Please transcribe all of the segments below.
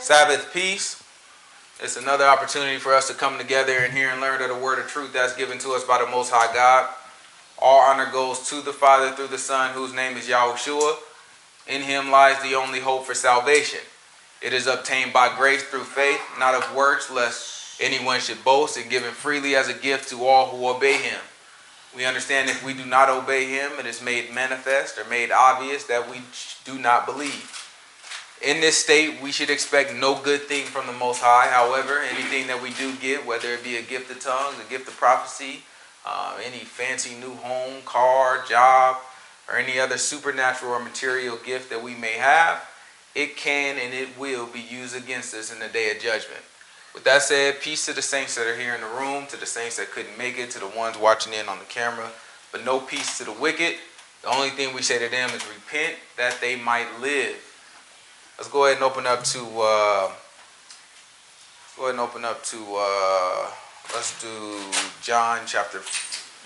Sabbath peace. It's another opportunity for us to come together and hear and learn of the word of truth that's given to us by the Most High God. All honor goes to the Father through the Son, whose name is Yahushua. In him lies the only hope for salvation. It is obtained by grace through faith, not of works, lest anyone should boast, and given freely as a gift to all who obey him. We understand if we do not obey him, it is made manifest or made obvious that we do not believe. In this state, we should expect no good thing from the Most High. However, anything that we do get, whether it be a gift of tongues, a gift of prophecy, uh, any fancy new home, car, job, or any other supernatural or material gift that we may have, it can and it will be used against us in the day of judgment. With that said, peace to the saints that are here in the room, to the saints that couldn't make it, to the ones watching in on the camera, but no peace to the wicked. The only thing we say to them is repent that they might live. Let's go ahead and open up to. Uh, go ahead and open up to. Uh, let's do John chapter.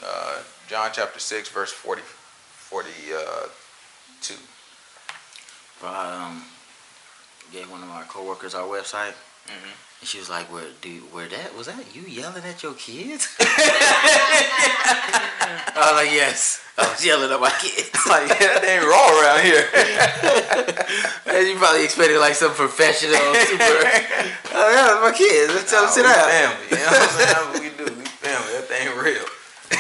Uh, John chapter six, verse 40, 42. I um, gave one of my coworkers our website. Mm-hmm. And she was like, "Where, dude? Where that was that? You yelling at your kids?" I was like, "Yes, I was yelling at my kids." like, yeah, that ain't raw around here. and you probably expected like some professional, super. oh yeah, my kids. Let's tell them sit down. Family, you know what I'm saying? That's what we do. We family. That thing real.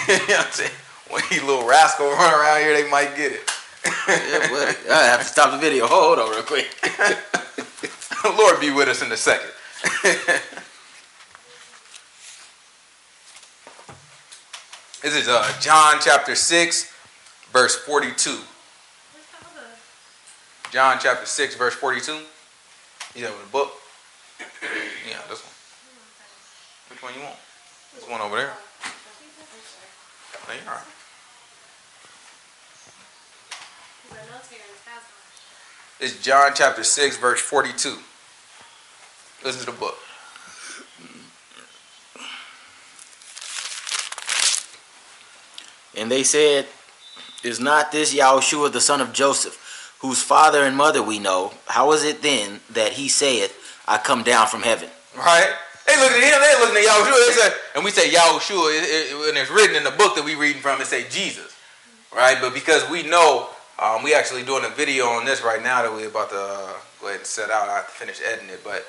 you know what I'm saying? When these little rascal run around here, they might get it. yeah, but I have to stop the video. Hold on, real quick. Lord be with us in a second. this is uh, John chapter 6, verse 42. John chapter 6, verse 42. You have the book? Yeah, this one. Which one you want? This one over there. No, you're. It's John chapter 6, verse 42. Listen to the book. And they said, Is not this Yahushua the son of Joseph, whose father and mother we know? How is it then that he saith, I come down from heaven? Right? They looking at him, they looking at Yahushua, they say, and we say Yahushua, it, it, and it's written in the book that we reading from, it say Jesus. Right? But because we know, um, we actually doing a video on this right now that we about to uh, go ahead and set out. I have to finish editing it, but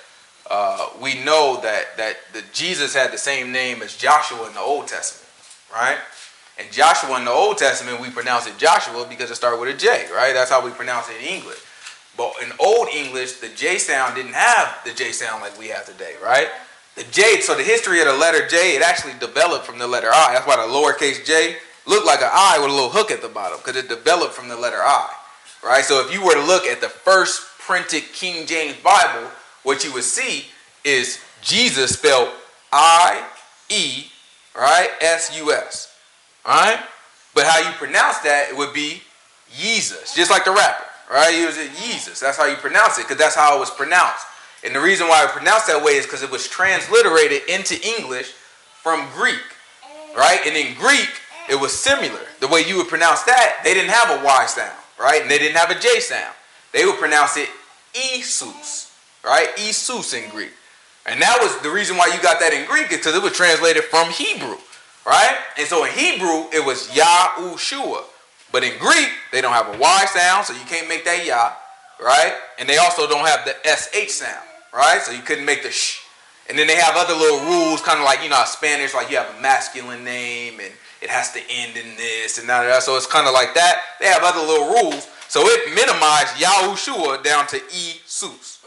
uh, we know that that the Jesus had the same name as Joshua in the Old Testament, right? And Joshua in the Old Testament, we pronounce it Joshua because it started with a J, right? That's how we pronounce it in English. But in Old English, the J sound didn't have the J sound like we have today, right? The J, so the history of the letter J, it actually developed from the letter I. That's why the lowercase J looked like an I with a little hook at the bottom because it developed from the letter I, right? So if you were to look at the first printed King James Bible, what you would see is Jesus spelled I E, right? S U S, right? But how you pronounce that, it would be Jesus, just like the rapper, right? It was Jesus. That's how you pronounce it, because that's how it was pronounced. And the reason why it pronounced that way is because it was transliterated into English from Greek, right? And in Greek, it was similar. The way you would pronounce that, they didn't have a Y sound, right? And they didn't have a J sound. They would pronounce it Isus, right? Isus in Greek. And that was the reason why you got that in Greek, because it was translated from Hebrew, right? And so in Hebrew, it was Yahushua. But in Greek, they don't have a Y sound, so you can't make that Yah, right? And they also don't have the SH sound, right? So you couldn't make the sh. And then they have other little rules, kind of like, you know, Spanish, like you have a masculine name and it has to end in this and that. So it's kind of like that. They have other little rules. So it minimized Yahushua down to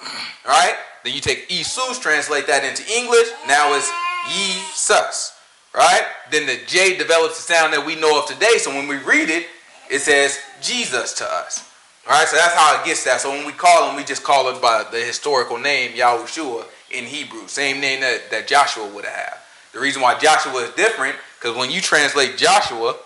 Isus. Right? Then you take Isus, translate that into English. Now it's Yesus. Right? Then the J develops the sound that we know of today. So when we read it, it says Jesus to us. All right, so that's how it gets that. So when we call him, we just call it by the historical name Yahushua in Hebrew, same name that, that Joshua would have. The reason why Joshua is different, because when you translate Joshua,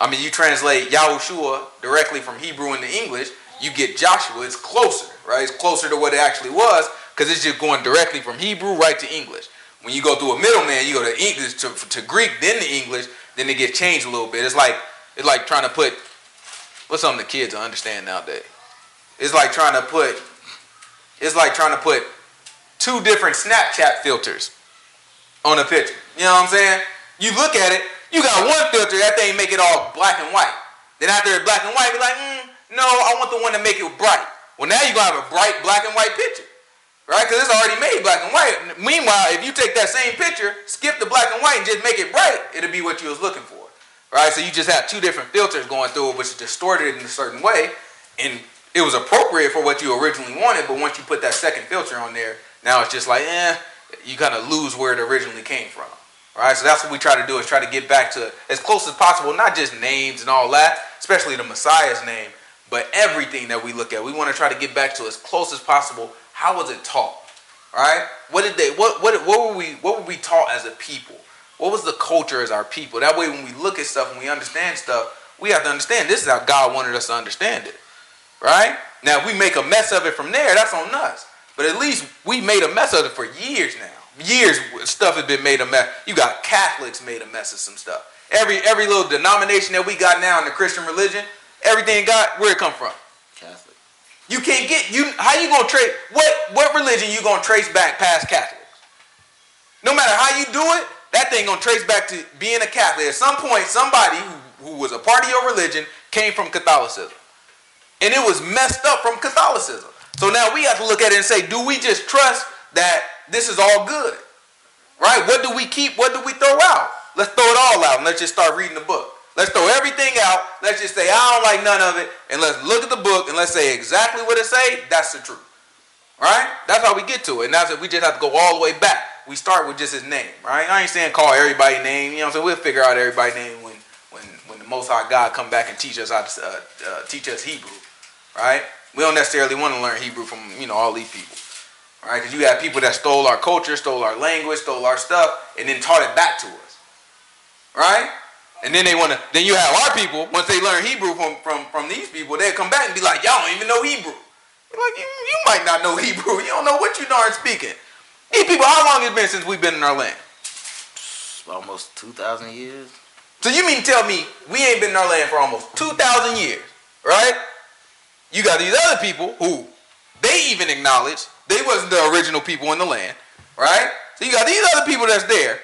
I mean, you translate Yahushua directly from Hebrew into English, you get Joshua. It's closer, right? It's closer to what it actually was because it's just going directly from Hebrew right to English. When you go through a middleman, you go to English to, to Greek, then to English, then it gets changed a little bit. It's like it's like trying to put what's something the kids understand nowadays. It's like trying to put it's like trying to put two different Snapchat filters on a picture. You know what I'm saying? You look at it, you got one filter, that thing make it all black and white. Then after it's black and white, be like, mm, no, I want the one to make it bright. Well, now you're gonna have a bright black and white picture, right? Because it's already made black and white. Meanwhile, if you take that same picture, skip the black and white, and just make it bright, it'll be what you was looking for, right? So you just have two different filters going through it, which is distorted in a certain way, and it was appropriate for what you originally wanted. But once you put that second filter on there, now it's just like, eh, you kind of lose where it originally came from. Right, so that's what we try to do is try to get back to as close as possible, not just names and all that, especially the Messiah's name, but everything that we look at. We want to try to get back to as close as possible. How was it taught? Right? What did they? What what what were we? What were we taught as a people? What was the culture as our people? That way, when we look at stuff and we understand stuff, we have to understand this is how God wanted us to understand it. Right? Now, if we make a mess of it from there, that's on us. But at least we made a mess of it for years now years stuff has been made a mess. You got Catholics made a mess of some stuff. Every every little denomination that we got now in the Christian religion, everything got where it come from? Catholic. You can't get you. How you gonna trace what what religion you gonna trace back past Catholics? No matter how you do it, that thing gonna trace back to being a Catholic. At some point, somebody who, who was a part of your religion came from Catholicism, and it was messed up from Catholicism. So now we have to look at it and say, do we just trust that this is all good. Right? What do we keep? What do we throw out? Let's throw it all out and let's just start reading the book. Let's throw everything out. Let's just say, I don't like none of it. And let's look at the book and let's say exactly what it say. That's the truth. Right? That's how we get to it. And that's it. We just have to go all the way back. We start with just his name. Right? I ain't saying call everybody name. You know what I'm saying? We'll figure out everybody name when when when the Most High God come back and teach us how to uh, uh, teach us Hebrew. Right? We don't necessarily want to learn Hebrew from you know all these people right? Because you have people that stole our culture, stole our language, stole our stuff, and then taught it back to us, right? And then they want to. Then you have our people once they learn Hebrew from from from these people, they'll come back and be like, y'all don't even know Hebrew. You're like you, you might not know Hebrew. You don't know what you darn speaking. These people, how long has it been since we've been in our land? Almost two thousand years. So you mean tell me we ain't been in our land for almost two thousand years, right? You got these other people who they even acknowledge they wasn't the original people in the land, right? So you got these other people that's there.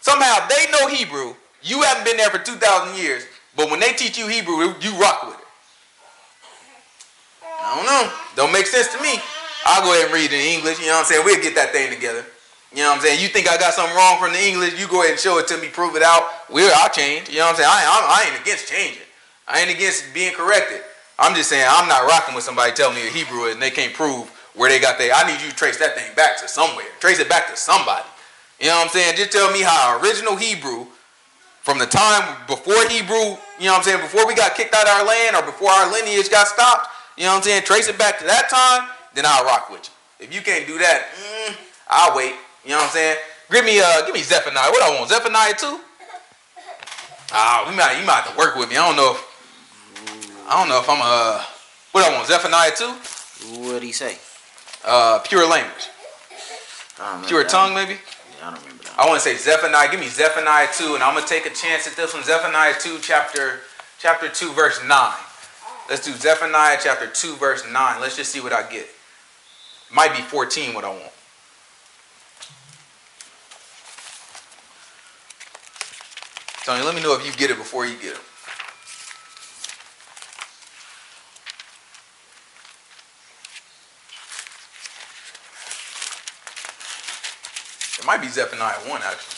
Somehow they know Hebrew. You haven't been there for 2,000 years, but when they teach you Hebrew, you rock with it. I don't know. Don't make sense to me. I'll go ahead and read in English. You know what I'm saying? We'll get that thing together. You know what I'm saying? You think I got something wrong from the English? You go ahead and show it to me, prove it out. We'll, I'll change. You know what I'm saying? I, I, I ain't against changing. I ain't against being corrected. I'm just saying I'm not rocking with somebody telling me a Hebrew and they can't prove where they got their. I need you to trace that thing back to somewhere. Trace it back to somebody. You know what I'm saying? Just tell me how original Hebrew, from the time before Hebrew, you know what I'm saying, before we got kicked out of our land or before our lineage got stopped, you know what I'm saying? Trace it back to that time, then I'll rock with you. If you can't do that, mm, I'll wait. You know what I'm saying? Give me uh give me Zephaniah. What I want? Zephaniah 2? Ah, we might you might have to work with me. I don't know if I don't know if I'm uh what I want, Zephaniah 2? What'd he say? Uh, pure language. Pure tongue, maybe? Yeah, I don't remember. I want to say Zephaniah. Give me Zephaniah 2, and I'm going to take a chance at this one. Zephaniah 2, chapter, chapter 2, verse 9. Let's do Zephaniah chapter 2, verse 9. Let's just see what I get. Might be 14 what I want. Tony, let me know if you get it before you get it. Might be Zephaniah 1, actually.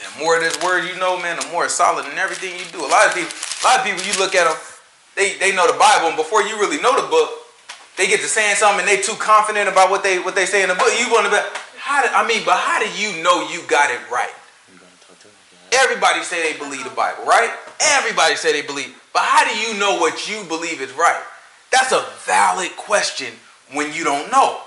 And the more of this word you know, man, the more solid in everything you do. A lot of people, a lot of people, you look at them, they, they know the Bible, and before you really know the book, they get to saying something and they too confident about what they what they say in the book. You want to be how Do, I mean, but how do you know you got it right? Everybody say they believe the Bible, right? Everybody say they believe. But how do you know what you believe is right? That's a valid question when you don't know.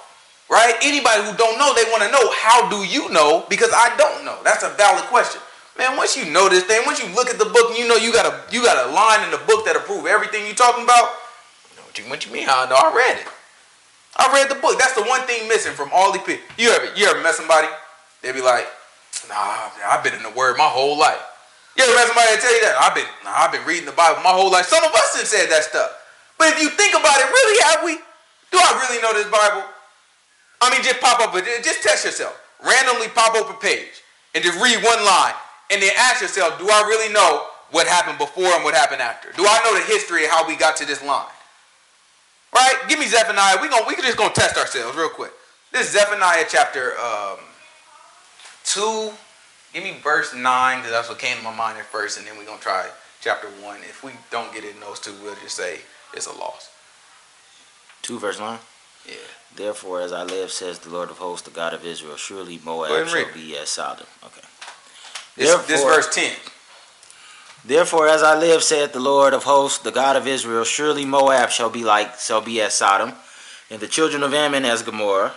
Right? Anybody who don't know, they want to know how do you know because I don't know. That's a valid question. Man, once you know this thing, once you look at the book and you know you got a you got a line in the book that approve everything you talking about, what you mean? I know I read it. I read the book. That's the one thing missing from all the people. You ever you ever met somebody? They'd be like, Nah, I've been in the Word my whole life. You ever met somebody that tell you that? I've been nah, I've been reading the Bible my whole life. Some of us have said that stuff. But if you think about it, really have we? Do I really know this Bible? I mean, just pop up, just test yourself. Randomly pop up a page and just read one line, and then ask yourself, do I really know what happened before and what happened after? Do I know the history of how we got to this line? Right? Give me Zephaniah. We going we just gonna test ourselves real quick. This is Zephaniah chapter um, two. Give me verse nine because that's what came to my mind at first, and then we're gonna try chapter one. If we don't get it in those two, we'll just say it's a loss. Two verse nine. Yeah. Therefore, as I live, says the Lord of hosts, the God of Israel, surely Moab shall be as Sodom. Okay. This, this verse ten. Therefore, as I live, saith the Lord of hosts, the God of Israel, surely Moab shall be like shall be as Sodom, and the children of Ammon as Gomorrah.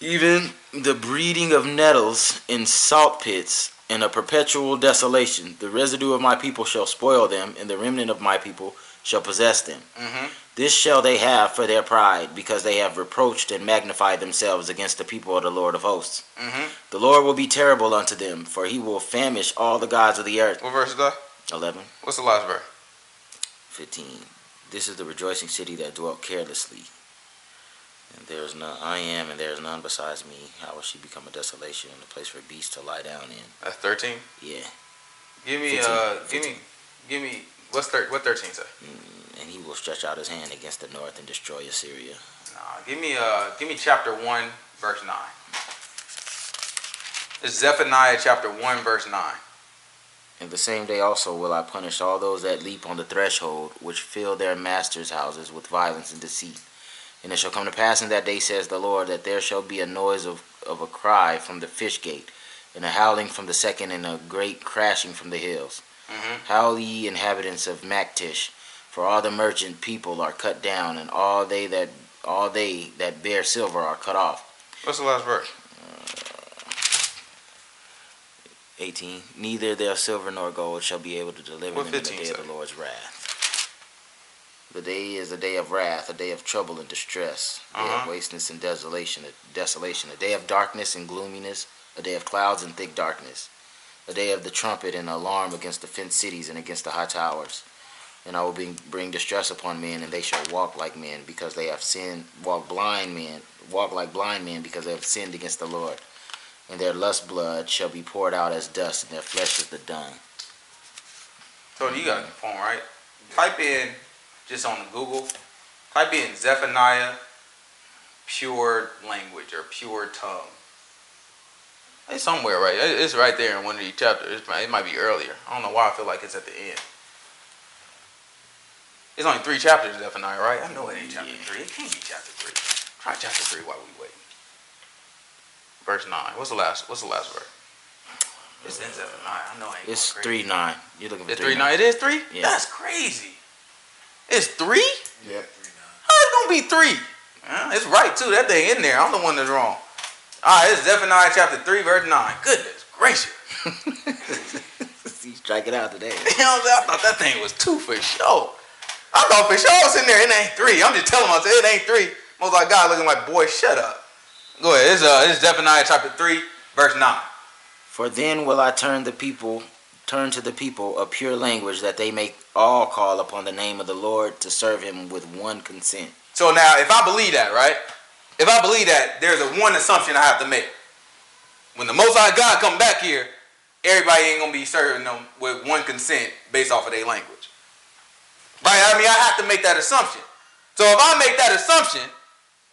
Even the breeding of nettles in salt pits and a perpetual desolation. The residue of my people shall spoil them, and the remnant of my people shall possess them. Mm-hmm. This shall they have for their pride, because they have reproached and magnified themselves against the people of the Lord of hosts. Mm-hmm. The Lord will be terrible unto them, for he will famish all the gods of the earth. What verse is that? 11. What's the last verse? 15. This is the rejoicing city that dwelt carelessly. And there is none, I am, and there is none besides me. How will she become a desolation and a place for beasts to lie down in? That's 13? Yeah. Give me, 15, uh, 15. give me, give me, what's thir- what 13 say? Mm, and he will stretch out his hand against the north and destroy Assyria. Nah, give me, uh, give me chapter 1, verse 9. It's Zephaniah chapter 1, verse 9. In the same day also will I punish all those that leap on the threshold, which fill their masters' houses with violence and deceit. And it shall come to pass in that day, says the Lord, that there shall be a noise of, of a cry from the fish gate, and a howling from the second, and a great crashing from the hills. Mm-hmm. Howl ye inhabitants of Maktesh, for all the merchant people are cut down, and all they that all they that bear silver are cut off. What's the last verse? 18. Neither their silver nor gold shall be able to deliver what them in the day of the Lord's wrath. The day is a day of wrath, a day of trouble and distress, a uh-huh. of wasteness and desolation, a desolation, a day of darkness and gloominess, a day of clouds and thick darkness, a day of the trumpet and alarm against the fenced cities and against the high towers. And I will bring, bring distress upon men, and they shall walk like men, because they have sinned, walk blind men, walk like blind men, because they have sinned against the Lord and their lust blood shall be poured out as dust, and their flesh is the dung. So you got the phone, right? Type in just on Google. Type in Zephaniah pure language or pure tongue. It's somewhere, right? It's right there in one of these chapters. It might be earlier. I don't know why I feel like it's at the end. It's only three chapters, Zephaniah, right? I know it ain't chapter yeah. three. It can't be chapter three. Try chapter three while we wait verse nine. What's the last? What's the last verse? It's in seven nine. I know I ain't It's three nine. You're looking for it's three, nine. It is three. Yeah. That's crazy. It's three. Yeah, three. How it's gonna be three? it's right too. That thing in there. I'm the one that's wrong. All right, it's Zephaniah chapter three, verse nine. Goodness gracious. He's striking out today. I thought that thing was two for sure. I thought for sure it's in there. It ain't three. I'm just telling myself it ain't three. Most like God looking like, boy, shut up. Go ahead. This, uh, is Zephaniah chapter 3, verse 9. For then will I turn the people, turn to the people a pure language that they may all call upon the name of the Lord to serve him with one consent. So now, if I believe that, right? If I believe that, there's a one assumption I have to make. When the Most High God come back here, everybody ain't gonna be serving them with one consent based off of their language. Right? I mean, I have to make that assumption. So if I make that assumption,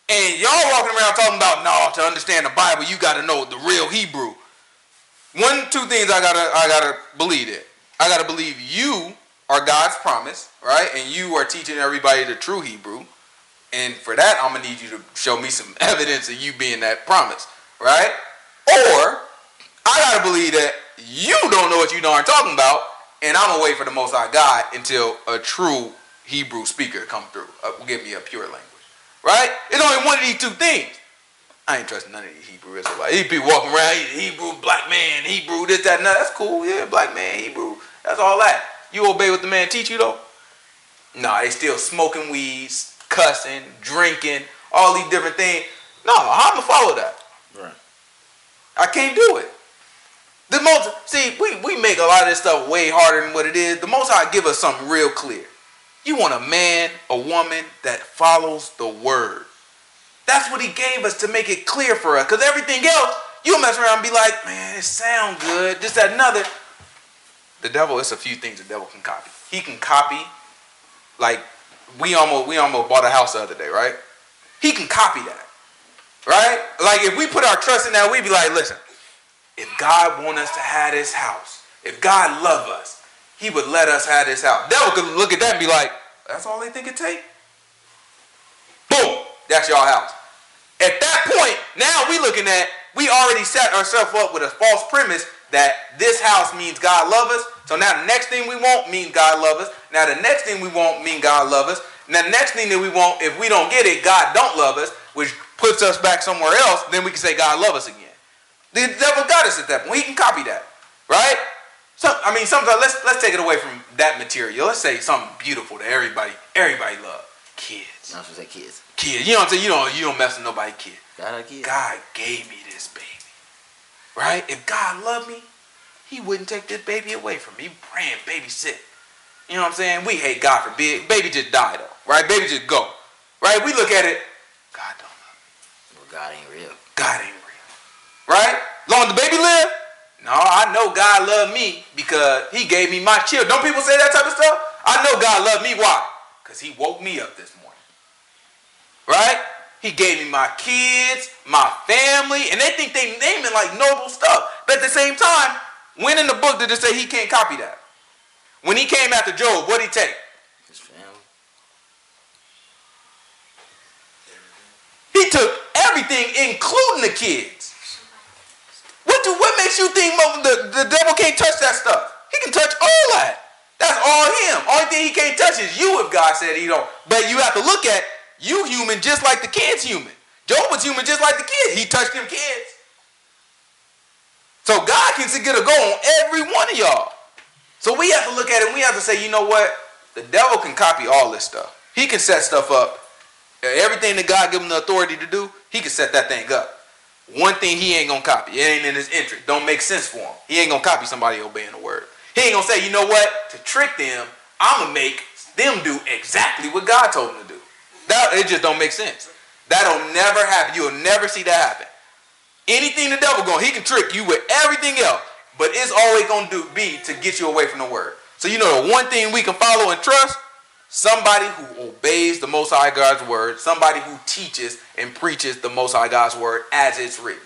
and y'all walking around talking about, no, to understand the Bible, you got to know the real Hebrew. One, two things I gotta, I gotta believe it. I gotta believe you are God's promise, right? And you are teaching everybody the true Hebrew. And for that, I'm gonna need you to show me some evidence of you being that promise, right? Or I gotta believe that you don't know what you darn talking about, and I'm gonna wait for the Most High God until a true Hebrew speaker come through, uh, give me a pure language. Right? It's only one of these two things. I ain't trusting none of these Hebrew Israelites. These people walking around, Hebrew, black man, Hebrew, this, that, and that. That's cool. Yeah, black man, Hebrew. That's all that. You obey what the man teach you though? Nah, they still smoking weeds, cussing, drinking, all these different things. No, how am I going to follow that? Right. I can't do it. The most see, we, we make a lot of this stuff way harder than what it is. The most High give us something real clear. You want a man, a woman that follows the word. That's what he gave us to make it clear for us. Because everything else, you'll mess around and be like, man, it sound good. Just that another. The devil, it's a few things the devil can copy. He can copy, like we almost we almost bought a house the other day, right? He can copy that. Right? Like if we put our trust in that, we'd be like, listen, if God want us to have this house, if God love us, he would let us have this house. Devil could look at that and be like, that's all they think it take? Boom, that's your house. At that point, now we looking at, we already set ourselves up with a false premise that this house means God love us. So now the next thing we want means God love us. Now the next thing we want mean God love us. Now the next thing that we want, if we don't get it, God don't love us, which puts us back somewhere else, then we can say God love us again. The devil got us at that point. He can copy that, right? So I mean, sometimes let's let's take it away from that material. Let's say something beautiful that everybody everybody love. Kids. I'm supposed to say kids. Kids. You know what I'm saying? You don't you don't mess with nobody kid. God, kids. God gave me this baby. Right? If God loved me, he wouldn't take this baby away from me. Praying baby sick. You know what I'm saying? We hate God forbid. Baby just died though. Right? Baby just go. Right? We look at it, God don't love me. Well, God ain't real. God ain't real. Right? Long as the baby live? No, I know God loved me because he gave me my children. Don't people say that type of stuff? I know God loved me. Why? Because he woke me up this morning. Right? He gave me my kids, my family, and they think they name it like noble stuff. But at the same time, when in the book did it say he can't copy that? When he came after Job, what did he take? His family. He took everything, including the kids. What makes you think the, the devil can't touch that stuff? He can touch all that. That's all him. Only thing he can't touch is you if God said he don't. But you have to look at you human just like the kid's human. Job was human just like the kid. He touched them kids. So God can get a go on every one of y'all. So we have to look at it we have to say, you know what? The devil can copy all this stuff. He can set stuff up. Everything that God give him the authority to do, he can set that thing up. One thing he ain't gonna copy. It ain't in his interest. Don't make sense for him. He ain't gonna copy somebody obeying the word. He ain't gonna say, you know what? To trick them, I'm gonna make them do exactly what God told them to do. That it just don't make sense. That'll never happen. You'll never see that happen. Anything the devil going, he can trick you with everything else, but it's always gonna do be to get you away from the word. So you know the one thing we can follow and trust Somebody who obeys the Most High God's word, somebody who teaches and preaches the Most High God's word as it's written.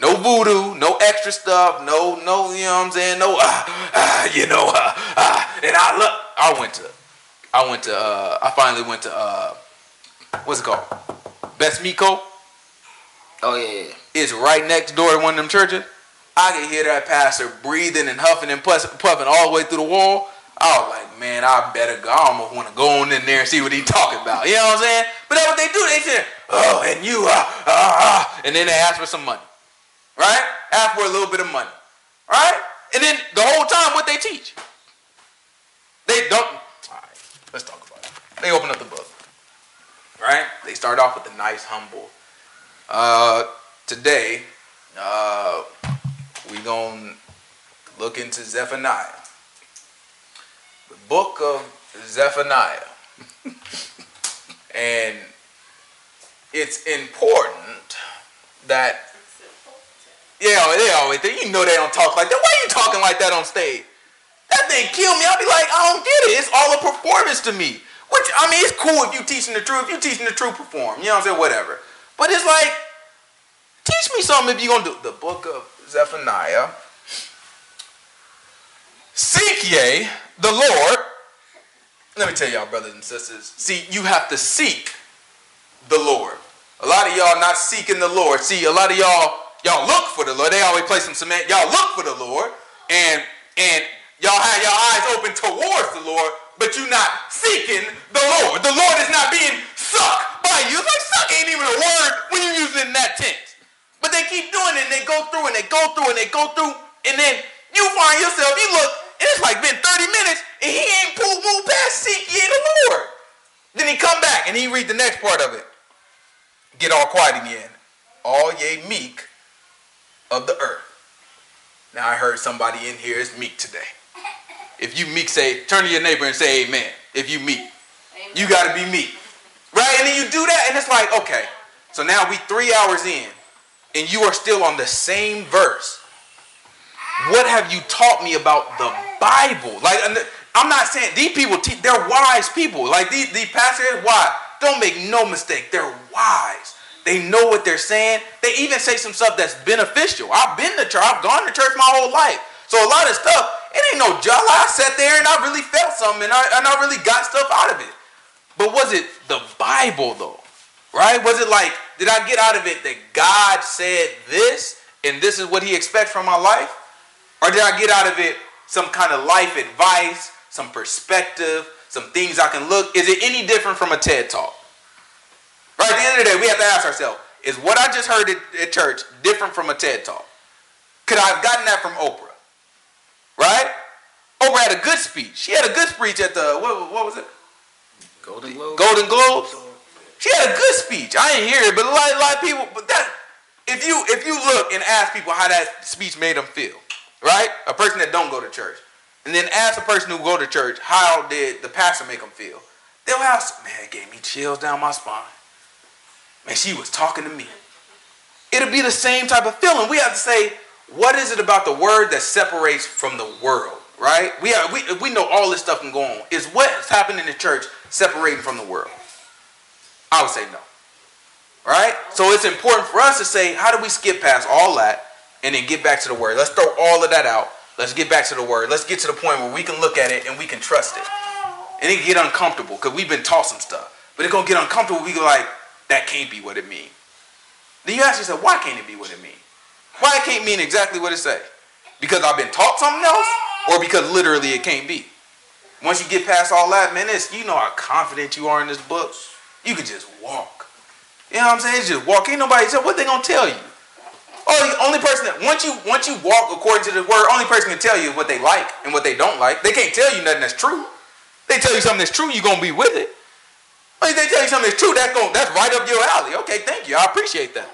No voodoo, no extra stuff, no, no, you know what I'm saying? No, uh, uh, you know, uh, uh, and I look, I went to, I went to, uh, I finally went to, uh, what's it called? Best Miko. Oh yeah, yeah. It's right next door to one of them churches. I can hear that pastor breathing and huffing and puffing all the way through the wall. I was like, man, I better go. I almost want to go on in there and see what he talking about. You know what I'm saying? But that's what they do. They say, oh, and you, uh, uh, uh, and then they ask for some money, right? Ask for a little bit of money, right? And then the whole time, what they teach, they don't. All right, let's talk about it. They open up the book, right? They start off with a nice, humble. Uh, today, uh, we gonna look into Zephaniah book of Zephaniah. and it's important that yeah, they always think you know they don't talk like that. Why are you talking like that on stage? That thing kill me. I'll be like, I don't get it. It's all a performance to me. Which I mean, it's cool if you teaching the truth. If you teaching the truth, perform. You know what I'm saying? Whatever. But it's like, teach me something if you're gonna do the book of Zephaniah. Seek ye the Lord. Let me tell y'all, brothers and sisters. See, you have to seek the Lord. A lot of y'all not seeking the Lord. See, a lot of y'all, y'all look for the Lord. They always play some cement. Y'all look for the Lord. And and y'all have your eyes open towards the Lord, but you're not seeking the Lord. The Lord is not being sucked by you. It's like suck ain't even a word when you use it in that tense. But they keep doing it and they go through and they go through and they go through. And then you find yourself, you look, it's like been 30 minutes and he ain't pulled move past seek ye the Lord. Then he come back and he read the next part of it. get all quiet again. All ye meek of the earth. Now I heard somebody in here is meek today. If you meek, say, turn to your neighbor and say amen. If you meek. Amen. You gotta be meek. Right? And then you do that, and it's like, okay. So now we three hours in, and you are still on the same verse. What have you taught me about the Bible? Like, I'm not saying these people, they're wise people. Like these, these pastors, why? Don't make no mistake, they're wise. They know what they're saying. They even say some stuff that's beneficial. I've been to church, I've gone to church my whole life. So a lot of stuff, it ain't no job. I sat there and I really felt something and I, and I really got stuff out of it. But was it the Bible though? Right? Was it like, did I get out of it that God said this and this is what he expects from my life? Or did I get out of it some kind of life advice, some perspective, some things I can look? Is it any different from a TED talk? Right at the end of the day, we have to ask ourselves, is what I just heard at, at church different from a TED talk? Could I have gotten that from Oprah? Right? Oprah had a good speech. She had a good speech at the, what, what was it? Golden Globes. Golden Globes. She had a good speech. I didn't hear it, but a lot, a lot of people, but that, if you if you look and ask people how that speech made them feel, right? A person that don't go to church, and then ask a person who go to church, how did the pastor make them feel? They'll have, man, it gave me chills down my spine. Man, she was talking to me. It'll be the same type of feeling. We have to say, what is it about the word that separates from the world, right? We, are, we, we know all this stuff can go on. Is what's happening in the church separating from the world? I would say no. Right? So it's important for us to say, how do we skip past all that and then get back to the word? Let's throw all of that out. Let's get back to the word. Let's get to the point where we can look at it and we can trust it. And it get uncomfortable because we've been taught some stuff. But it's to get uncomfortable. We go like, that can't be what it means. Then you ask yourself, why can't it be what it means? Why it can't mean exactly what it say? Because I've been taught something else, or because literally it can't be. Once you get past all that, man, it's, you know how confident you are in this book. You can just walk. You know what I'm saying? It's just walk. Ain't nobody tell what they gonna tell you. Oh, the only person that once you once you walk according to the word, only person can tell you what they like and what they don't like. They can't tell you nothing that's true. They tell you something that's true, you're gonna be with it. If they tell you something that's true, that's going that's right up your alley. Okay, thank you. I appreciate that.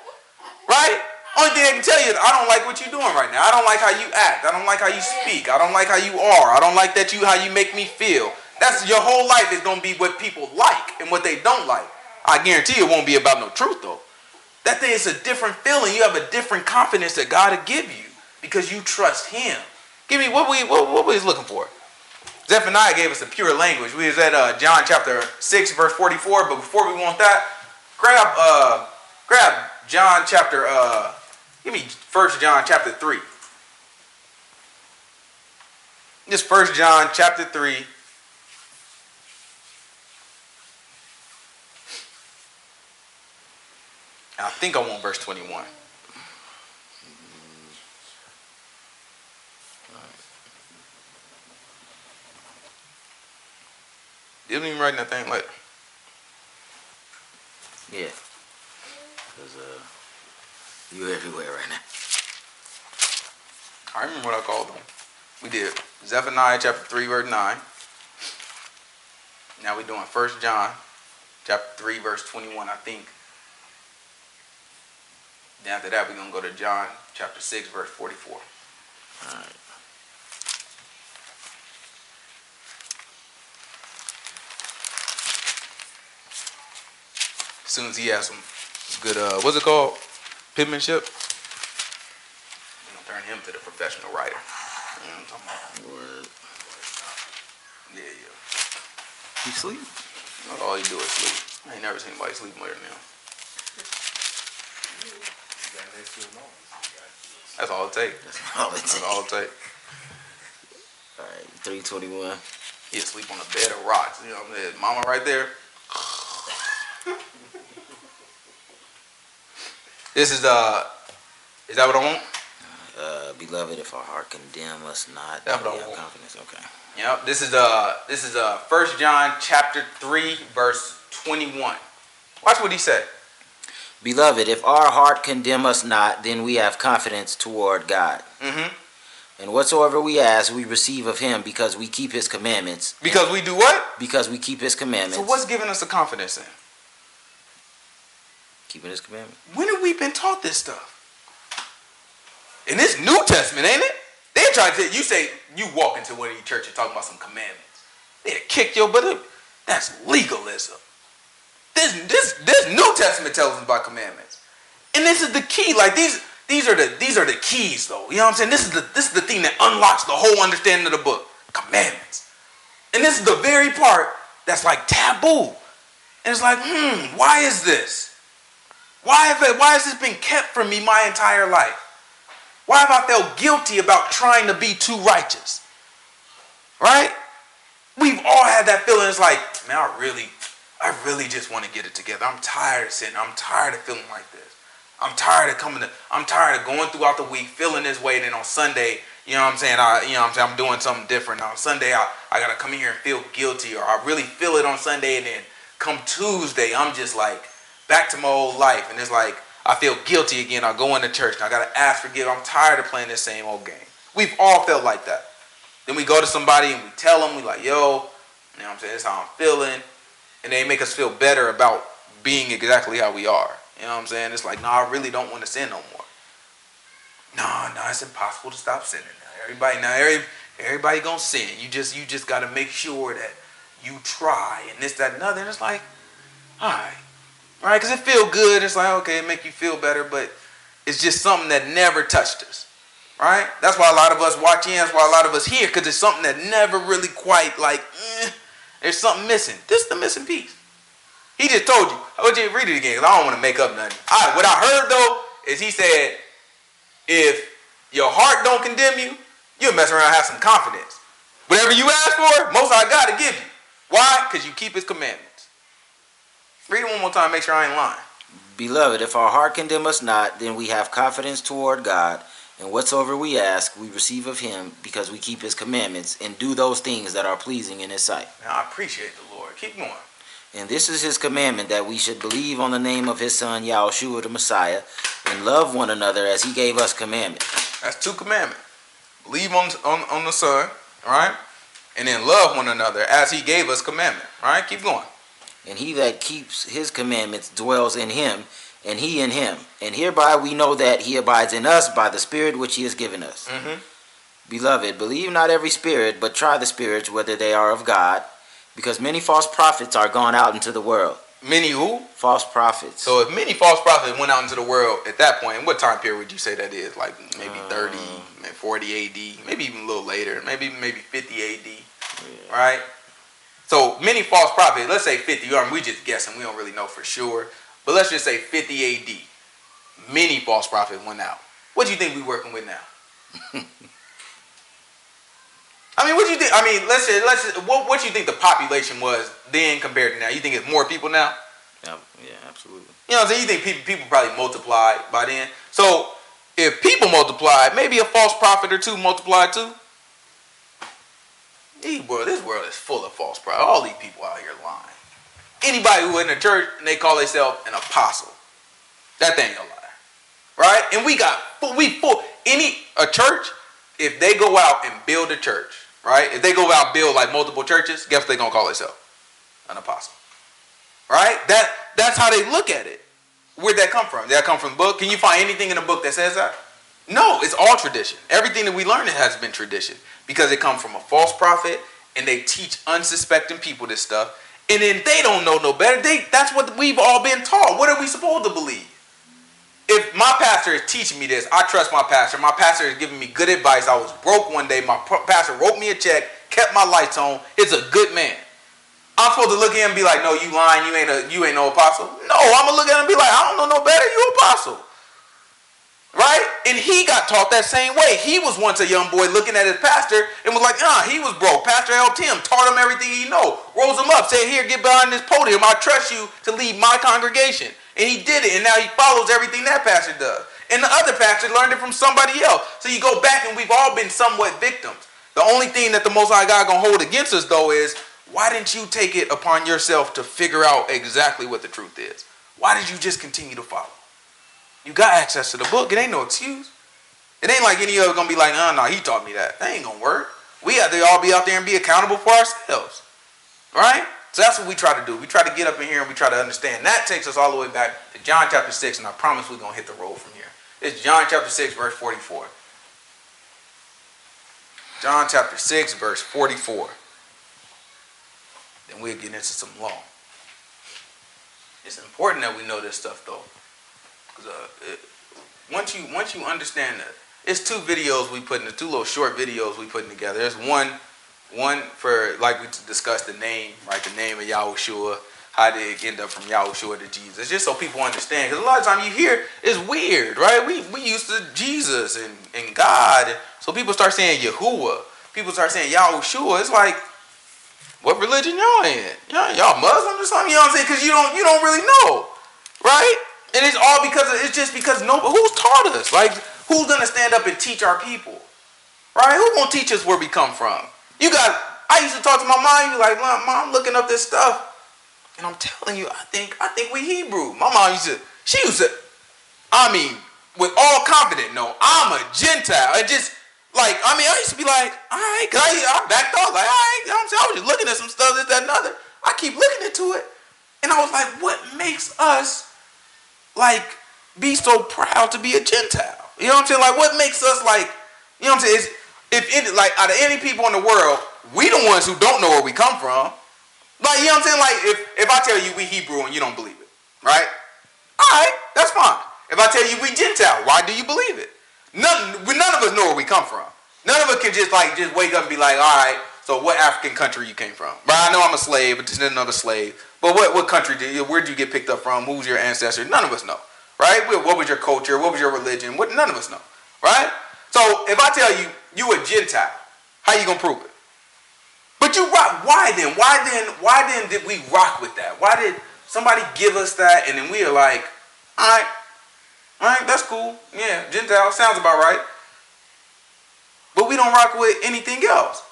Right? Only thing they can tell you is I don't like what you're doing right now. I don't like how you act. I don't like how you speak. I don't like how you are. I don't like that you how you make me feel. That's your whole life is gonna be what people like and what they don't like. I guarantee it won't be about no truth though. That thing is a different feeling. You have a different confidence that God will give you because you trust Him. Give me what we what, what we was looking for. Zephaniah gave us a pure language. We was at uh, John chapter 6, verse 44. But before we want that, grab uh, grab John chapter uh, give me first John chapter 3. This first John chapter 3. I think I want verse 21. You didn't even write anything like. Yeah. Cause uh, you everywhere right now. I remember what I called them. We did Zephaniah chapter three verse nine. Now we're doing First John chapter three verse twenty one. I think. Then after that we're gonna go to John chapter six verse forty four. All right. As soon as he has some good, uh, what's it called? Penmanship. I'm gonna turn him to the professional writer. You know what I'm talking about? Word. Yeah, yeah. He sleep? Not all he do is sleep. I ain't never seen anybody sleep more than him. That's all it takes. That's all it takes. That's all it takes. All right, 321. He sleep on a bed of rocks. You know, what I'm saying? mama right there. This is uh is that what I want? Uh, beloved, if our heart condemn us not, that's what I want. Confidence. Okay. Yep. This is uh this is uh First John chapter three verse twenty one. Watch what he said. Beloved, if our heart condemn us not, then we have confidence toward God. Mm-hmm. And whatsoever we ask, we receive of Him because we keep His commandments. Because we do what? Because we keep His commandments. So what's giving us the confidence in? Keeping his commandments. When have we been taught this stuff? In this New Testament, ain't it? They trying to you say you walk into one of these churches talking about some commandments. They kick your butt. That's legalism. This this this New Testament tells us about commandments. And this is the key. Like these these are the these are the keys though. You know what I'm saying? This is the this is the thing that unlocks the whole understanding of the book. Commandments. And this is the very part that's like taboo. And it's like, hmm, why is this? Why have why has this been kept from me my entire life? Why have I felt guilty about trying to be too righteous? Right? We've all had that feeling. It's like, man, I really, I really just want to get it together. I'm tired of sitting. I'm tired of feeling like this. I'm tired of coming to, I'm tired of going throughout the week feeling this way. And then on Sunday, you know what I'm saying? I, you know I'm saying? I'm doing something different. On Sunday, I, I got to come in here and feel guilty. Or I really feel it on Sunday. And then come Tuesday, I'm just like back to my old life. And it's like, I feel guilty again. I go into church and I got to ask for I'm tired of playing this same old game. We've all felt like that. Then we go to somebody and we tell them, we like, yo, you know what I'm saying? That's how I'm feeling. And they make us feel better about being exactly how we are. You know what I'm saying? It's like, no, nah, I really don't want to sin no more. No, no, it's impossible to stop sinning. Now, everybody, now every, everybody gonna sin. You just, you just gotta make sure that you try and this, that, and other. And it's like, all right, right? Because it feel good. It's like okay, it make you feel better, but it's just something that never touched us, right? That's why a lot of us watch in. That's why a lot of us here, because it's something that never really quite like. Eh, there's something missing. This is the missing piece. He just told you. I want you to read it again because I don't want to make up nothing. All right, what I heard though is he said, if your heart don't condemn you, you'll mess around have some confidence. Whatever you ask for, most I got to give you. Why? Because you keep his commandments. Read it one more time, make sure I ain't lying. Beloved, if our heart condemn us not, then we have confidence toward God, and whatsoever we ask, we receive of him, because we keep his commandments and do those things that are pleasing in his sight. Now, I appreciate the Lord. Keep going. And this is his commandment that we should believe on the name of his son Yahushua the Messiah and love one another as he gave us commandment. That's two commandments. Believe on, on, on the son, right? And then love one another as he gave us commandment. Right? Keep going. And he that keeps his commandments dwells in him, and he in him. And hereby we know that he abides in us by the Spirit which he has given us. Mm-hmm. Beloved, believe not every spirit, but try the spirits whether they are of God, because many false prophets are gone out into the world. Many who? False prophets. So if many false prophets went out into the world at that point, what time period would you say that is? Like maybe uh, 30, maybe 40 AD, maybe even a little later, maybe maybe 50 AD, yeah. right? So many false prophets, let's say 50, I mean, we just guessing, we don't really know for sure. But let's just say 50 AD. Many false prophets went out. What do you think we're working with now? I mean, what do you think? I mean, let's say, let's just, what what do you think the population was then compared to now? You think it's more people now? Yeah, yeah, absolutely. You know what I'm saying? You think people people probably multiplied by then? So if people multiplied, maybe a false prophet or two multiplied too. These world, this world is full of false prophets. All these people out here lying. Anybody who in the church and they call themselves an apostle, that thing a lie, right? And we got we full any a church if they go out and build a church, right? If they go out build like multiple churches, guess they gonna call themselves? An apostle, right? That that's how they look at it. Where'd that come from? Did that come from the book? Can you find anything in the book that says that? No, it's all tradition. Everything that we learn has been tradition because it comes from a false prophet and they teach unsuspecting people this stuff. And then they don't know no better. They that's what we've all been taught. What are we supposed to believe? If my pastor is teaching me this, I trust my pastor. My pastor is giving me good advice. I was broke one day. My pastor wrote me a check, kept my lights on. It's a good man. I'm supposed to look at him and be like, "No, you lying. You ain't a you ain't no apostle." No, I'm gonna look at him and be like, "I don't know no better. You apostle." Right? And he got taught that same way. He was once a young boy looking at his pastor and was like, ah, he was broke. Pastor helped him, taught him everything he know, rose him up, said, here, get behind this podium. I trust you to lead my congregation. And he did it, and now he follows everything that pastor does. And the other pastor learned it from somebody else. So you go back, and we've all been somewhat victims. The only thing that the Most High God gonna hold against us, though, is why didn't you take it upon yourself to figure out exactly what the truth is? Why did you just continue to follow? You got access to the book. It ain't no excuse. It ain't like any of gonna be like, oh no, he taught me that. That ain't gonna work. We have to all be out there and be accountable for ourselves. Right? So that's what we try to do. We try to get up in here and we try to understand. That takes us all the way back to John chapter 6, and I promise we're to hit the road from here. It's John chapter 6, verse 44. John chapter 6, verse 44. Then we'll get into some law. It's important that we know this stuff though. Uh, once you once you understand that, it's two videos we put in, the two little short videos we putting together. There's one one for like we discussed the name, right? The name of Yahushua, how did it end up from Yahushua to Jesus? Just so people understand, because a lot of time you hear it's weird, right? We we used to Jesus and, and God, so people start saying Yahuwah. People start saying Yahushua. It's like, what religion y'all in? Y'all, y'all Muslim or something? You know what I'm saying? Because you don't you don't really know, right? And it's all because of, it's just because no who's taught us? Like who's gonna stand up and teach our people, right? Who gonna teach us where we come from? You got. I used to talk to my mom. You like, mom, I'm looking up this stuff, and I'm telling you, I think I think we Hebrew. My mom used to. She used to. I mean, with all confidence, no, I'm a Gentile. It just like I mean, I used to be like, all right, cause I, I backed off, like, all right, you know I'm saying? I was just looking at some stuff, this, that, and other. I keep looking into it, and I was like, what makes us like be so proud to be a Gentile? You know what I'm saying? Like, what makes us like, you know what I'm saying? It's, if like out of any people in the world, we the ones who don't know where we come from. Like, you know what I'm saying? Like, if, if I tell you we Hebrew and you don't believe it, right? All right, that's fine. If I tell you we Gentile, why do you believe it? None, we none of us know where we come from. None of us can just like just wake up and be like, all right, so what African country you came from? But I know I'm a slave, but just another slave. But what, what country did you, where did you get picked up from? Who's your ancestor? None of us know, right? What was your culture? What was your religion? What, none of us know, right? So if I tell you you a Gentile, how you gonna prove it? But you rock. Why then? Why then? Why then did we rock with that? Why did somebody give us that and then we are like, all right, all right, that's cool. Yeah, Gentile sounds about right. But we don't rock with anything else.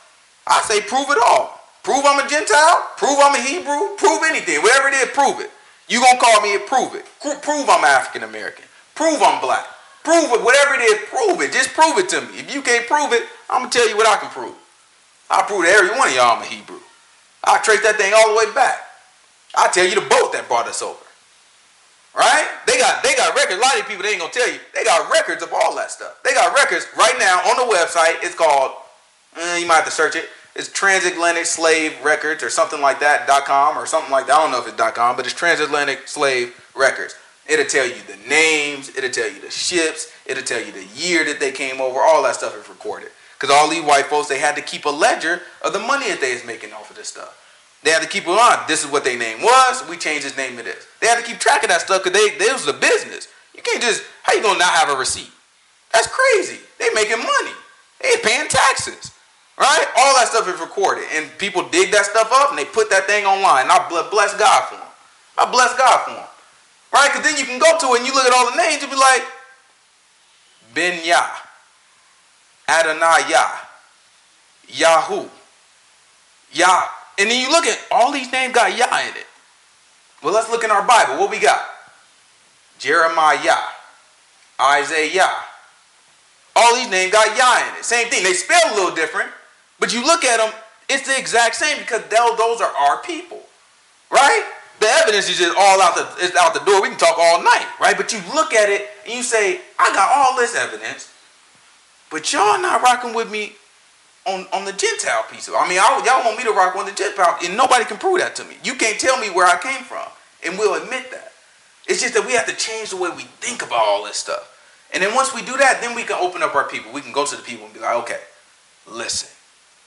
I say prove it all. Prove I'm a Gentile. Prove I'm a Hebrew. Prove anything. Whatever it is, prove it. You gonna call me prove it. Prove I'm African American. Prove I'm black. Prove it. Whatever it is, prove it. Just prove it to me. If you can't prove it, I'm gonna tell you what I can prove. I prove to every one of y'all I'm a Hebrew. I trace that thing all the way back. I tell you the boat that brought us over. Right? They got they got records. A lot of people they ain't gonna tell you. They got records of all that stuff. They got records right now on the website. It's called. Eh, you might have to search it. It's Transatlantic Slave Records or something like that. dot .com or something like that. I don't know if it's dot .com, but it's Transatlantic Slave Records. It'll tell you the names. It'll tell you the ships. It'll tell you the year that they came over. All that stuff is recorded. Because all these white folks, they had to keep a ledger of the money that they was making off of this stuff. They had to keep it on. This is what their name was. We changed his name to this. They had to keep track of that stuff because they this was a business. You can't just how you gonna not have a receipt? That's crazy. They making money. They paying taxes. Right? All that stuff is recorded. And people dig that stuff up and they put that thing online. And I bless God for them. I bless God for them. Right? Because then you can go to it and you look at all the names and be like, Ben Yah, Adonai Yah, Yahoo, Yah. And then you look at all these names got Yah in it. Well, let's look in our Bible. What we got? Jeremiah, Isaiah. All these names got Yah in it. Same thing. They spell a little different, but you look at them, it's the exact same because those are our people, right? The evidence is just all out the it's out the door. We can talk all night, right? But you look at it and you say, I got all this evidence, but y'all not rocking with me on, on the Gentile piece of it. I mean, I, y'all want me to rock on the Gentile, and nobody can prove that to me. You can't tell me where I came from, and we'll admit that. It's just that we have to change the way we think about all this stuff. And then once we do that, then we can open up our people. We can go to the people and be like, okay, listen,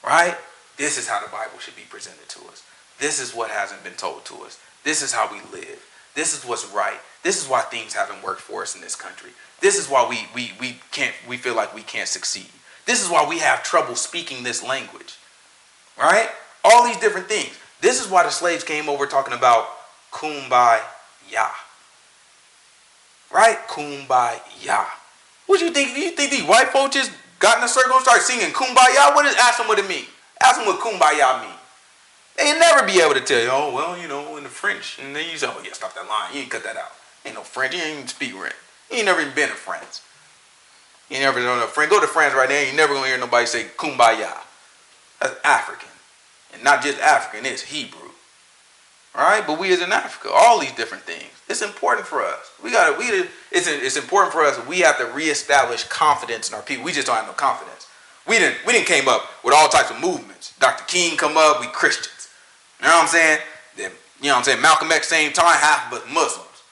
right? This is how the Bible should be presented to us. This is what hasn't been told to us. This is how we live. This is what's right. This is why things haven't worked for us in this country. This is why we, we, we can't we feel like we can't succeed. This is why we have trouble speaking this language. Right? All these different things. This is why the slaves came over talking about kumbaya. Right? Kumbaya. What do you think? Do you think these white folks just got in a circle and started singing kumbaya? What is ask them what it mean? Ask them what kumbaya mean. They'll never be able to tell you, oh, well, you know, in the French. And then you say, oh, yeah, stop that line. You ain't cut that out. Ain't no French. You ain't even speak French. You ain't never even been to France. You ain't never known a friend. Go to France right now. You never gonna hear nobody say kumbaya. That's African. And not just African, it's Hebrew. Right, but we as in Africa, all these different things. It's important for us. We got to. We it's it's important for us. We have to reestablish confidence in our people. We just don't have no confidence. We didn't we didn't came up with all types of movements. Dr. King come up. We Christians. You know what I'm saying? Then, you know what I'm saying? Malcolm X same time half but Muslims,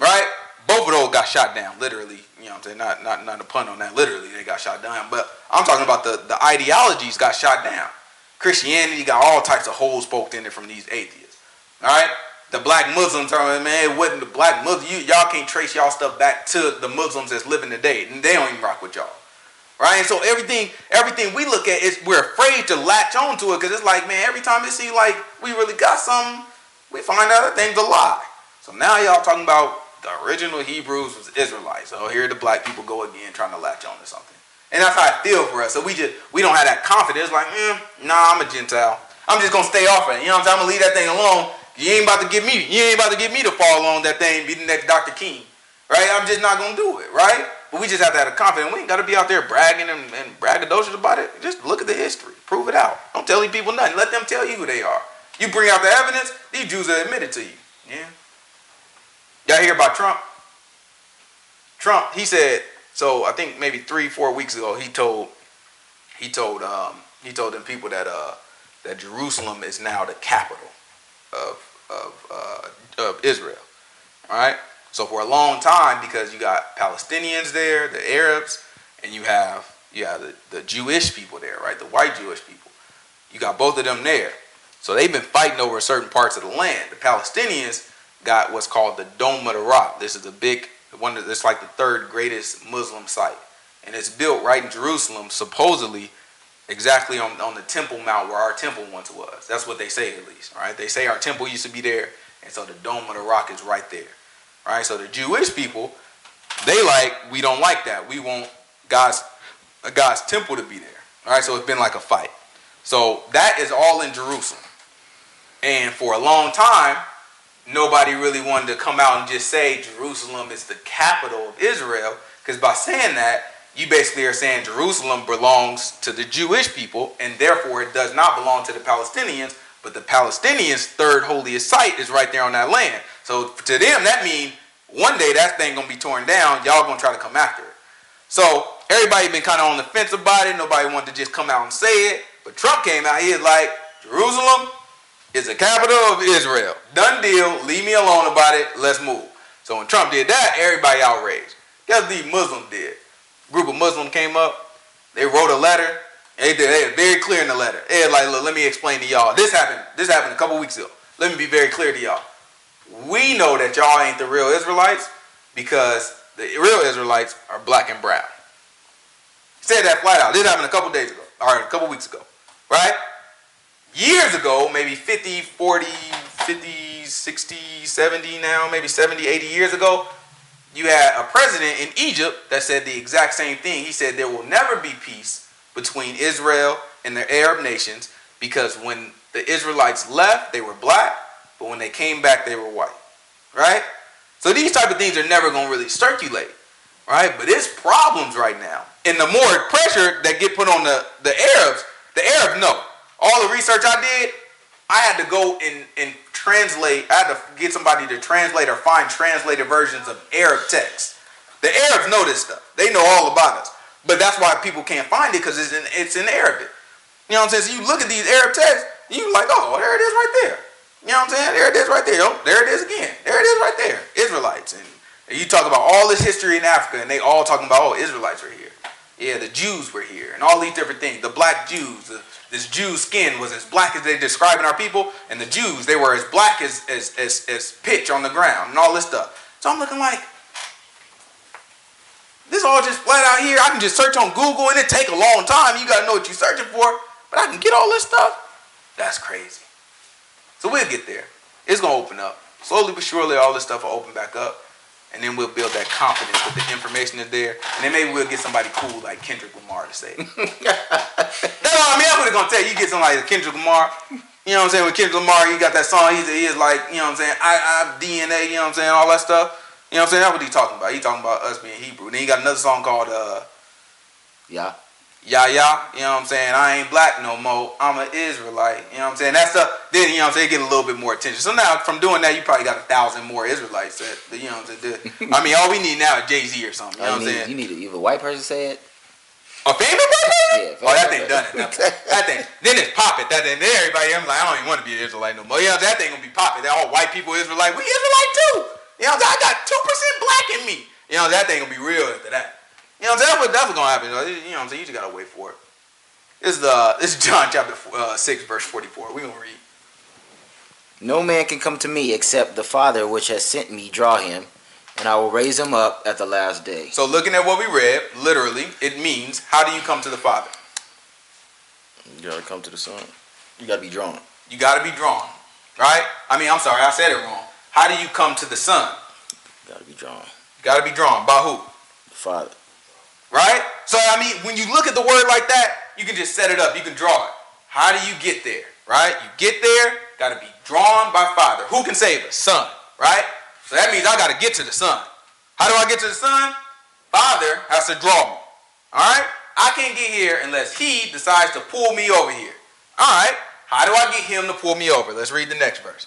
right? Both of those got shot down, literally. You know what I'm saying? Not not not a pun on that. Literally, they got shot down. But I'm talking about the the ideologies got shot down. Christianity got all types of holes poked in it from these atheists. All right the black Muslims are man, it wasn't the black Muslims. You, y'all can't trace y'all stuff back to the Muslims that's living today, and they don't even rock with y'all, right? And so everything, everything we look at is we're afraid to latch on to it because it's like, man, every time it seems like we really got something, we find out that thing's a lie. So now y'all talking about the original Hebrews was Israelites. So here the black people go again trying to latch on to something. And that's how I feel for us. So we just we don't have that confidence. Like, mm, nah, I'm a Gentile. I'm just gonna stay off it. You know what I'm saying? I'm gonna leave that thing alone you ain't about to get me. You ain't about to get me to fall on that thing, be the next Dr. King, right? I'm just not gonna do it, right? But we just have to have a confidence. We ain't got to be out there bragging and, and braggadocious about it. Just look at the history, prove it out. Don't tell these people nothing. Let them tell you who they are. You bring out the evidence. These Jews are admitted to you. Yeah. Y'all hear about Trump? Trump, he said. So I think maybe three, four weeks ago, he told he told um, he told them people that uh, that Jerusalem is now the capital of, of, uh, of Israel. All right. So for a long time, because you got Palestinians there, the Arabs, and you have have the, the Jewish people there, right? The white Jewish people. You got both of them there. So they've been fighting over certain parts of the land. The Palestinians got what's called the Dome of the Rock. This is a big one. It's like the third greatest Muslim site, and it's built right in Jerusalem, supposedly exactly on, on the Temple Mount where our temple once was. That's what they say at least, right? They say our temple used to be there, and so the Dome of the Rock is right there, right? So the Jewish people, they like, we don't like that. We want God's uh, God's temple to be there, all right? So it's been like a fight. So that is all in Jerusalem. And for a long time, nobody really wanted to come out and just say Jerusalem is the capital of Israel, because by saying that, you basically are saying Jerusalem belongs to the Jewish people, and therefore it does not belong to the Palestinians. But the Palestinians' third holiest site is right there on that land. So to them, that means one day that thing gonna be torn down. Y'all gonna try to come after it. So everybody been kind of on the fence about it. Nobody wanted to just come out and say it. But Trump came out. He is like, Jerusalem is the capital of Israel. Done deal. Leave me alone about it. Let's move. So when Trump did that, everybody outraged. Guess these Muslims did? Group of Muslims came up. They wrote a letter. They did. They were very clear in the letter. They like, look, let me explain to y'all. This happened. This happened a couple weeks ago. Let me be very clear to y'all. We know that y'all ain't the real Israelites because the real Israelites are black and brown. Said that flat out. This happened a couple days ago, or a couple weeks ago, right? Years ago, maybe 50, 40, 50, 60, 70 now, maybe 70, 80 years ago, you had a president in Egypt that said the exact same thing. He said there will never be peace between Israel and the Arab nations because when the Israelites left, they were black, but when they came back, they were white. Right? So these type of things are never going to really circulate. Right? But it's problems right now. And the more pressure that get put on the, the Arabs, the Arabs know. All the research I did, I had to go and, and translate, I had to get somebody to translate or find translated versions of Arab text. The Arabs know this stuff. They know all about us. But that's why people can't find it because it's in, it's in Arabic. You know what I'm saying? So you look at these Arab texts, you like, oh, there it is right there. You know what I'm saying? There it is right there. Oh, there it is again. There it is right there. Israelites. And, and you talk about all this history in Africa, and they all talking about, oh, Israelites are here. Yeah, the Jews were here, and all these different things. The black Jews, the, this Jew's skin was as black as they describing our people, and the Jews, they were as black as, as, as, as pitch on the ground, and all this stuff. So I'm looking like, this all just flat out here. I can just search on Google, and it take a long time. You got to know what you're searching for, but I can get all this stuff. That's crazy. So we'll get there. It's to open up. Slowly but surely, all this stuff will open back up and then we'll build that confidence that the information is there, and then maybe we'll get somebody cool like Kendrick Lamar to say. That's all I mean. I'm gonna tell You get somebody like Kendrick Lamar. You know what I'm saying? With Kendrick Lamar, he got that song. He's he is like, you know what I'm saying? I, I DNA. You know what I'm saying? All that stuff. You know what I'm saying? That's what he's talking about. He's talking about us being Hebrew. And then he got another song called uh, yeah. Yeah, yeah, you know what I'm saying? I ain't black no more. I'm an Israelite. You know what I'm saying? That's the then, you know what I'm saying, get a little bit more attention. So now, from doing that, you probably got a thousand more Israelites that, you know what I'm saying? I mean, all we need now is Jay Z or something. You know what I'm saying? You need a, either white person say it. A famous white person? Yeah. Oh, that thing done it. That, that thing. Then it's popping. That thing. Then everybody, I'm like, I don't even want to be an Israelite no more. You know, that thing gonna be popping. That all white people Israelite. We Israelite too. You know, what I got two percent black in me. You know, that thing gonna be real after that. You know, that's what that's what's gonna happen. You know, what I'm saying? You just gotta wait for it. This is the this is John chapter uh, six verse forty four. We gonna read. No man can come to me except the Father which has sent me draw him, and I will raise him up at the last day. So looking at what we read, literally, it means how do you come to the Father? You gotta come to the Son. You gotta be drawn. You gotta be drawn, right? I mean, I'm sorry, I said it wrong. How do you come to the Son? You gotta be drawn. You gotta be drawn by who? The Father. Right? So, I mean, when you look at the word like that, you can just set it up. You can draw it. How do you get there? Right? You get there, got to be drawn by Father. Who can save us? Son. Right? So that means I got to get to the Son. How do I get to the Son? Father has to draw me. All right? I can't get here unless He decides to pull me over here. All right? How do I get Him to pull me over? Let's read the next verse.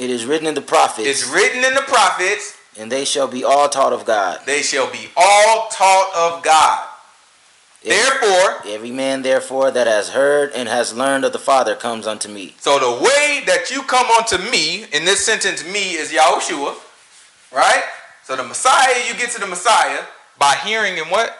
It is written in the prophets. It's written in the prophets and they shall be all taught of God. They shall be all taught of God. Therefore, every man therefore that has heard and has learned of the Father comes unto me. So the way that you come unto me, in this sentence, me is Yahushua, right? So the Messiah, you get to the Messiah by hearing and what?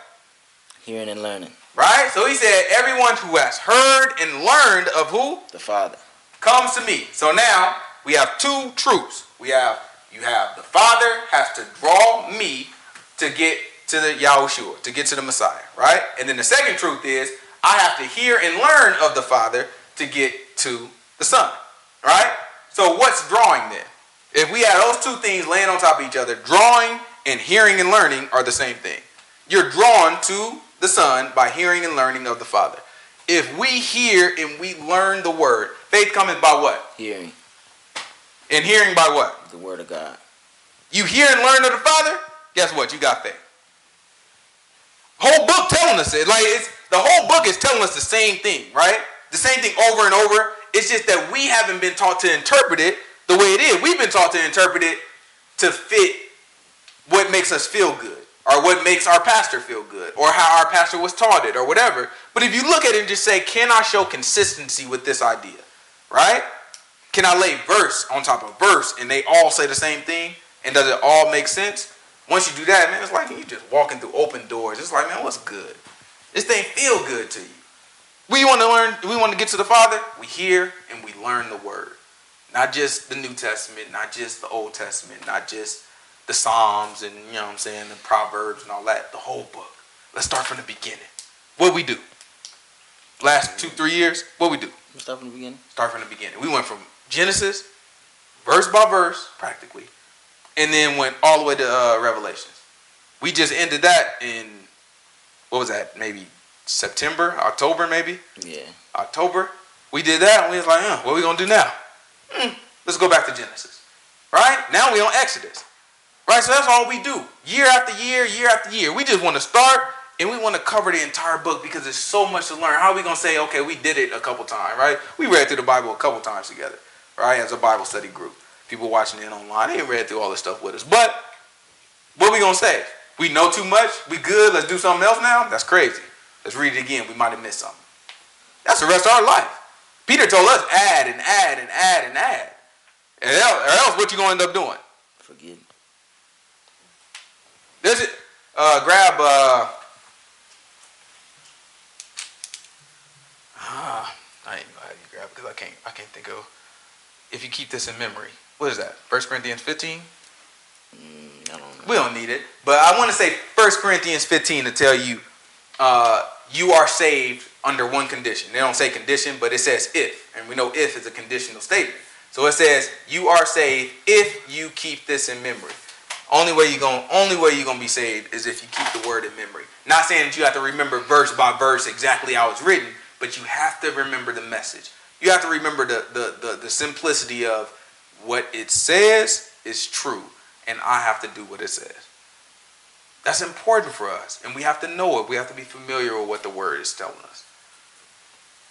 Hearing and learning. Right? So he said, everyone who has heard and learned of who? The Father. Comes to me. So now we have two truths. We have you have the Father has to draw me to get to the Yahushua, to get to the Messiah, right? And then the second truth is I have to hear and learn of the Father to get to the Son, right? So what's drawing then? If we have those two things laying on top of each other, drawing and hearing and learning are the same thing. You're drawn to the Son by hearing and learning of the Father. If we hear and we learn the word, faith cometh by what? Hearing. And hearing by what? The word of God. You hear and learn of the Father, guess what? You got faith. Whole book telling us it. Like it's the whole book is telling us the same thing, right? The same thing over and over. It's just that we haven't been taught to interpret it the way it is. We've been taught to interpret it to fit what makes us feel good or what makes our pastor feel good or how our pastor was taught it or whatever. But if you look at it and just say, can I show consistency with this idea? Right? Can I lay verse on top of verse and they all say the same thing? And does it all make sense? Once you do that, man, it's like you just walking through open doors. It's like, man, what's good? This thing feel good to you. We want to learn, we want to get to the Father, we hear and we learn the word. Not just the New Testament, not just the Old Testament, not just the Psalms and you know what I'm saying, the Proverbs and all that, the whole book. Let's start from the beginning. What we do? Last two, three years, what we do? Start from the beginning. Start from the beginning. We went from Genesis, verse by verse, practically, and then went all the way to uh, Revelations. We just ended that in what was that? Maybe September, October, maybe. Yeah. October. We did that, and we was like, uh, what are we gonna do now? Mm, let's go back to Genesis. Right now we on Exodus. Right, so that's all we do. Year after year, year after year. We just want to start and we want to cover the entire book because there's so much to learn. How are we gonna say, okay, we did it a couple times, right? We read through the Bible a couple times together right? As a Bible study group. People watching it online, they ain't read through all this stuff with us. But what we gonna say? We know too much? We good? Let's do something else now? That's crazy. Let's read it again. We might have missed something. That's the rest of our life. Peter told us add and add and add and add. And else, or else what you gonna end up doing? Forget. There's it. Uh, grab uh, ah, I ain't gonna grab because I can't I can't think of if you keep this in memory. What is that? 1 Corinthians 15? Mm, I don't know. We don't need it. But I want to say 1 Corinthians 15 to tell you uh, you are saved under one condition. They don't say condition, but it says if. And we know if is a conditional statement. So it says you are saved if you keep this in memory. Only way you're going only way you're gonna be saved is if you keep the word in memory. Not saying that you have to remember verse by verse exactly how it's written, but you have to remember the message you have to remember the, the, the, the simplicity of what it says is true, and I have to do what it says. That's important for us. And we have to know it. We have to be familiar with what the word is telling us.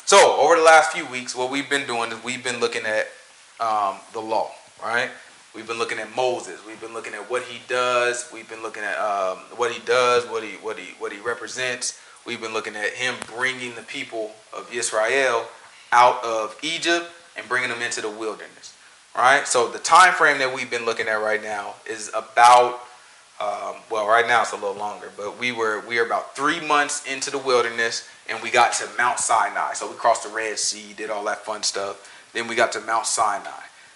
So, over the last few weeks, what we've been doing is we've been looking at um, the law, right? We've been looking at Moses. We've been looking at what he does. We've been looking at um, what he does, what he what he what he represents. We've been looking at him bringing the people of Israel out of Egypt and bringing them into the wilderness. Right. So the time frame that we've been looking at right now is about um, well, right now it's a little longer, but we were we are about three months into the wilderness, and we got to Mount Sinai. So we crossed the Red Sea, did all that fun stuff. Then we got to Mount Sinai.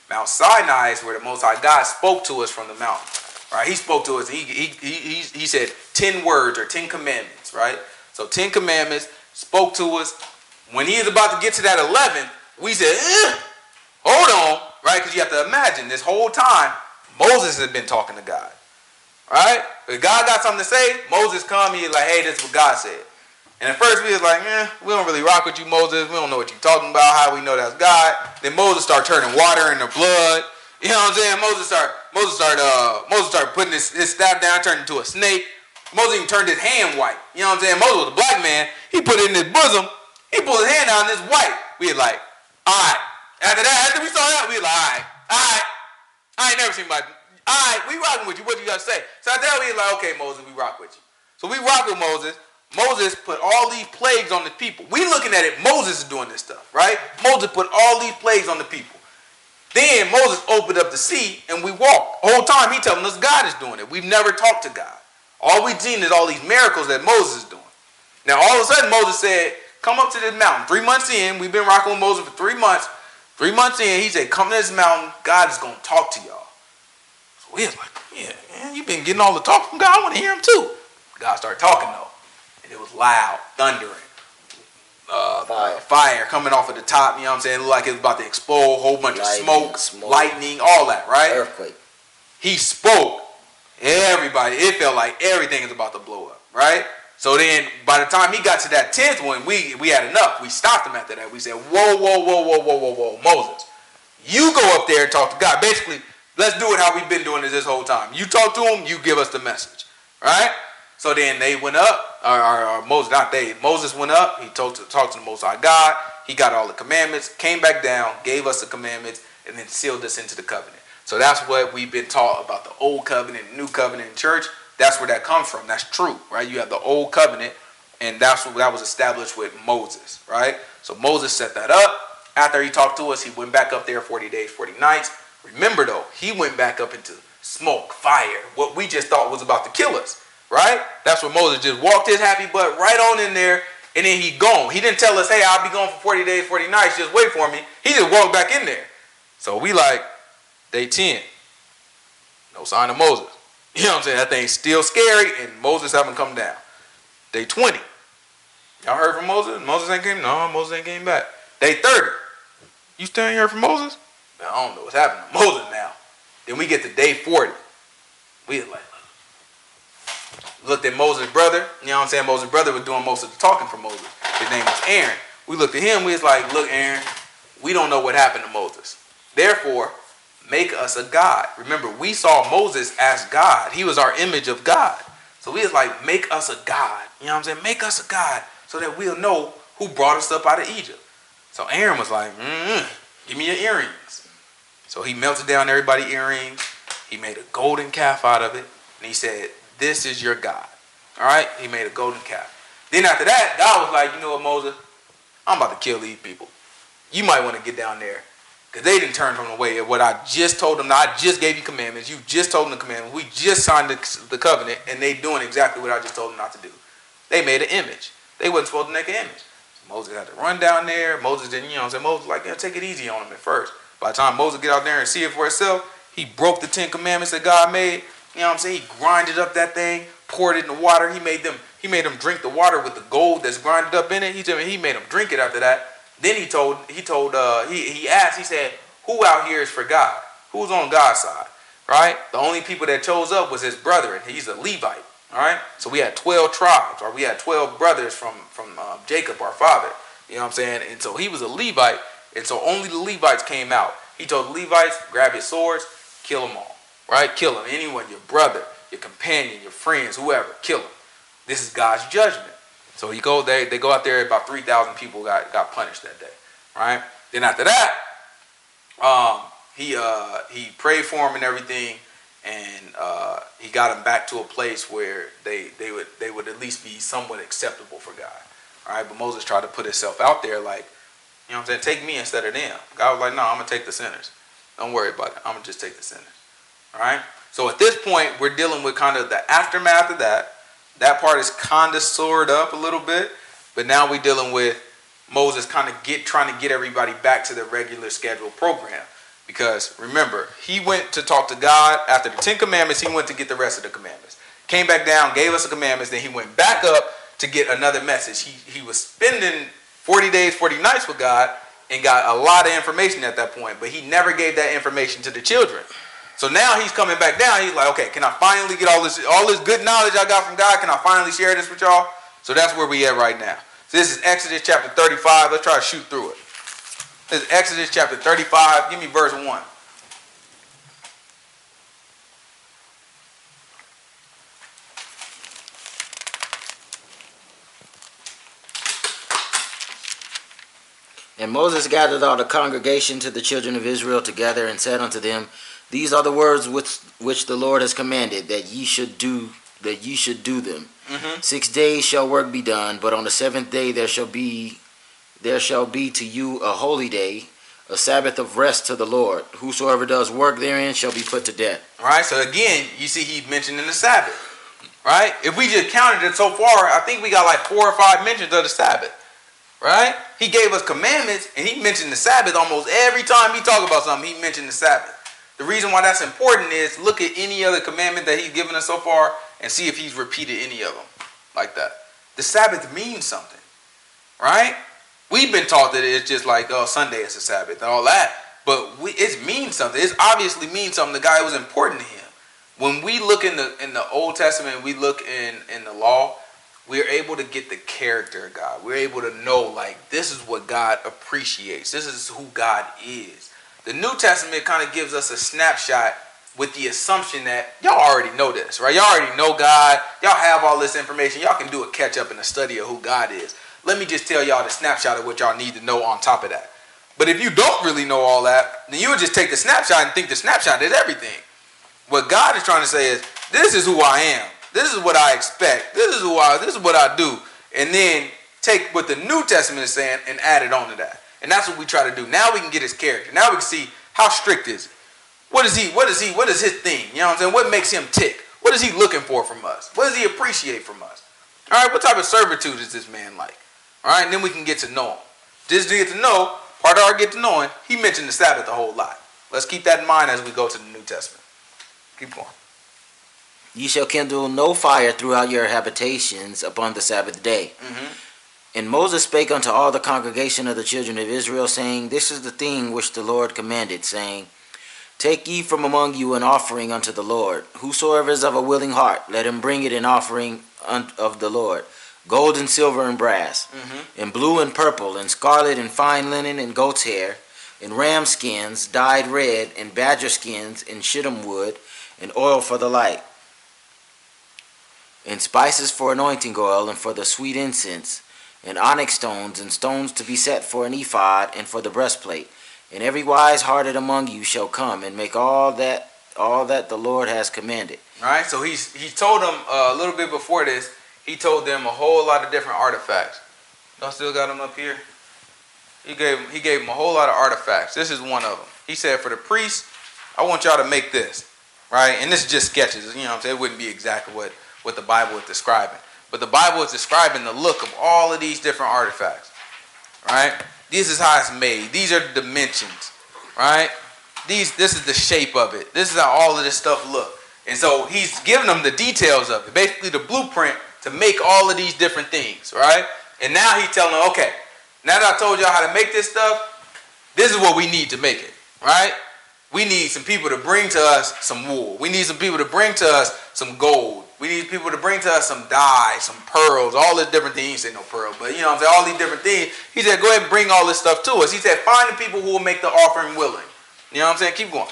Mount Sinai is where the Most High God spoke to us from the mountain. Right? He spoke to us. He, he, he, he said 10 words or 10 commandments, right? So 10 commandments spoke to us. When he is about to get to that 11, we said, eh, hold on, right? Because you have to imagine this whole time, Moses has been talking to God, right? If God got something to say, Moses come, he's like, hey, this is what God said. And at first we was like, eh, we don't really rock with you, Moses. We don't know what you're talking about. How we know that's God? Then Moses started turning water into blood. You know what I'm saying? Moses started, Moses started, uh, Moses started putting his, his staff down, turned into a snake. Moses even turned his hand white. You know what I'm saying? Moses was a black man. He put it in his bosom. He pulled his hand out and it's white. We like, all right. After that, after we saw that, we like, all right, all right. I ain't never seen my, all right, we rocking with you. What do you got to say? So after that, we like, okay, Moses, we rock with you. So we rock with Moses. Moses put all these plagues on the people. We looking at it, Moses is doing this stuff, right? Moses put all these plagues on the people. Then Moses opened up the sea and we walked. The whole time he telling us God is doing it. We've never talked to God. All we've seen is all these miracles that Moses is doing. Now all of a sudden Moses said, come up to this mountain. Three months in, we've been rocking with Moses for three months. Three months in, he said, come to this mountain. God is going to talk to y'all. So we was like, yeah, man, you've been getting all the talk from God. I want to hear him too. God started talking though and it was loud, thundering. Uh, fire. fire coming off of the top, you know what I'm saying? It looked like it was about to explode, a whole bunch lightning, of smoke, smoke, lightning, all that, right? Earthquake. He spoke. Everybody, it felt like everything is about to blow up, right? So then by the time he got to that 10th one, we, we had enough. We stopped him after that. We said, whoa, whoa, whoa, whoa, whoa, whoa, whoa, Moses, you go up there and talk to God. Basically, let's do it how we've been doing this this whole time. You talk to him, you give us the message, right? So then they went up, or, or, or, Moses, not they, Moses went up, he told to, talked to the Most High God, he got all the commandments, came back down, gave us the commandments, and then sealed us into the covenant. So that's what we've been taught about the old covenant, new covenant church. That's where that comes from. That's true, right? You have the old covenant, and that's what that was established with Moses, right? So Moses set that up. After he talked to us, he went back up there 40 days, 40 nights. Remember though, he went back up into smoke, fire, what we just thought was about to kill us. Right? That's what Moses just walked his happy butt right on in there and then he gone. He didn't tell us, hey, I'll be gone for 40 days, 40 nights, just wait for me. He just walked back in there. So we like, day 10, no sign of Moses. You know what I'm saying? That thing's still scary and Moses haven't come down. Day 20, y'all heard from Moses? Moses ain't came? No, Moses ain't came back. Day 30, you still ain't heard from Moses? Man, I don't know what's happening to Moses now. Then we get to day 40. We like, looked at Moses' brother. You know what I'm saying? Moses' brother was doing most of the talking for Moses. His name was Aaron. We looked at him. We was like, look, Aaron, we don't know what happened to Moses. Therefore, make us a God. Remember, we saw Moses as God. He was our image of God. So we was like, make us a God. You know what I'm saying? Make us a God so that we'll know who brought us up out of Egypt. So Aaron was like, give me your earrings. So he melted down everybody's earrings. He made a golden calf out of it. And he said, this is your God. All right? He made a golden calf. Then after that, God was like, you know what, Moses? I'm about to kill these people. You might want to get down there. Because they didn't turn from the way of what I just told them. I just gave you commandments. You just told them the commandments. We just signed the, the covenant, and they doing exactly what I just told them not to do. They made an image. They wasn't supposed to make an image. So Moses had to run down there. Moses didn't, you know, say Moses like, yeah, take it easy on him at first. By the time Moses get out there and see it for himself, he broke the Ten Commandments that God made. You know what I'm saying? He grinded up that thing, poured it in the water. He made them he made them drink the water with the gold that's grinded up in it. He he made them drink it after that. Then he told he told uh, he he asked he said who out here is for God? Who's on God's side? Right? The only people that chose up was his brother, and he's a Levite. All right. So we had twelve tribes, or we had twelve brothers from from uh, Jacob, our father. You know what I'm saying? And so he was a Levite, and so only the Levites came out. He told the Levites, grab your swords, kill them all right? Kill them. Anyone, your brother, your companion, your friends, whoever, kill them. This is God's judgment. So he go they they go out there. About three thousand people got got punished that day, right? Then after that, um, he uh, he prayed for him and everything, and uh, he got him back to a place where they they would they would at least be somewhat acceptable for God. All right, but Moses tried to put himself out there like, you know what I'm saying? Take me instead of them. God was like, no, I'm gonna take the sinners. Don't worry about it. I'm gonna just take the sinners. All right. So at this point, we're dealing with kind of the aftermath of that. That part is kind of soared up a little bit, but now we're dealing with Moses kind of get trying to get everybody back to the regular scheduled program. Because remember, he went to talk to God after the Ten Commandments. He went to get the rest of the commandments. Came back down, gave us the commandments. Then he went back up to get another message. He he was spending 40 days, 40 nights with God, and got a lot of information at that point. But he never gave that information to the children. So now he's coming back down. He's like, okay, can I finally get all this all this good knowledge I got from God? Can I finally share this with y'all? So that's where we at right now. So this is Exodus chapter 35. Let's try to shoot through it. This is Exodus chapter 35. Give me verse 1. And Moses gathered all the congregation to the children of Israel together and said unto them, These are the words which which the Lord has commanded that ye should do that ye should do them. Mm-hmm. Six days shall work be done, but on the seventh day there shall be there shall be to you a holy day, a Sabbath of rest to the Lord. Whosoever does work therein shall be put to death. All right, so again, you see he mentioned in the Sabbath. Right? If we just counted it so far, I think we got like four or five mentions of the Sabbath. Right? He gave us commandments and he mentioned the Sabbath almost every time he talked about something, he mentioned the Sabbath. The reason why that's important is look at any other commandment that he's given us so far and see if he's repeated any of them like that. The Sabbath means something. Right? We've been taught that it's just like, oh, Sunday is a Sabbath and all that. But we, it means something. It obviously means something. The guy was important to him. When we look in the in the Old Testament, we look in in the law, we're able to get the character of God. We're able to know like this is what God appreciates. This is who God is. The New Testament kind of gives us a snapshot with the assumption that y'all already know this, right? Y'all already know God. Y'all have all this information. Y'all can do a catch up in the study of who God is. Let me just tell y'all the snapshot of what y'all need to know on top of that. But if you don't really know all that, then you would just take the snapshot and think the snapshot is everything. What God is trying to say is, this is who I am. This is what I expect. This is who I. This is what I do. And then take what the New Testament is saying and add it on to that. And that's what we try to do. Now we can get his character. Now we can see how strict is it. What is he? What is he? What is his thing? You know what I'm saying? What makes him tick? What is he looking for from us? What does he appreciate from us? All right. What type of servitude is this man like? All right. And then we can get to know him. Just to get to know, part of our get to knowing, he mentioned the Sabbath a whole lot. Let's keep that in mind as we go to the New Testament. Keep going. You shall kindle no fire throughout your habitations upon the Sabbath day. Mm-hmm. And Moses spake unto all the congregation of the children of Israel, saying, This is the thing which the Lord commanded, saying, Take ye from among you an offering unto the Lord. Whosoever is of a willing heart, let him bring it an offering of the Lord. Gold and silver and brass, Mm-hmm. and blue and purple, and scarlet and fine linen and goat's hair, and ram skins dyed red, and badger skins, and shittim wood, and oil for the light, and spices for anointing oil, and for the sweet incense, and onyx stones, and stones to be set for an ephod, and for the breastplate. And every wise hearted among you shall come and make all that all that the Lord has commanded. All right. So he's he told them uh, a little bit before this. He told them a whole lot of different artifacts. Y'all still got them up here. He gave he gave them a whole lot of artifacts. This is one of them. He said for the priests, I want y'all to make this, right? And this is just sketches. You know, what I'm saying it wouldn't be exactly what what the Bible is describing, but the Bible is describing the look of all of these different artifacts, right? This is how it's made. These are the dimensions, right? These this is the shape of it. This is how all of this stuff look. And so he's giving them the details of it, basically the blueprint to make all of these different things, right? And now he's telling them, okay, now that I told y'all how to make this stuff, this is what we need to make it, right? We need some people to bring to us some wool. We need some people to bring to us some gold. We need people to bring to us some dye, some pearls, all this different things. He said no pearl, but you know what I'm saying, all these different things. He said, go ahead and bring all this stuff to us. He said, find the people who will make the offering willing. You know what I'm saying? Keep going.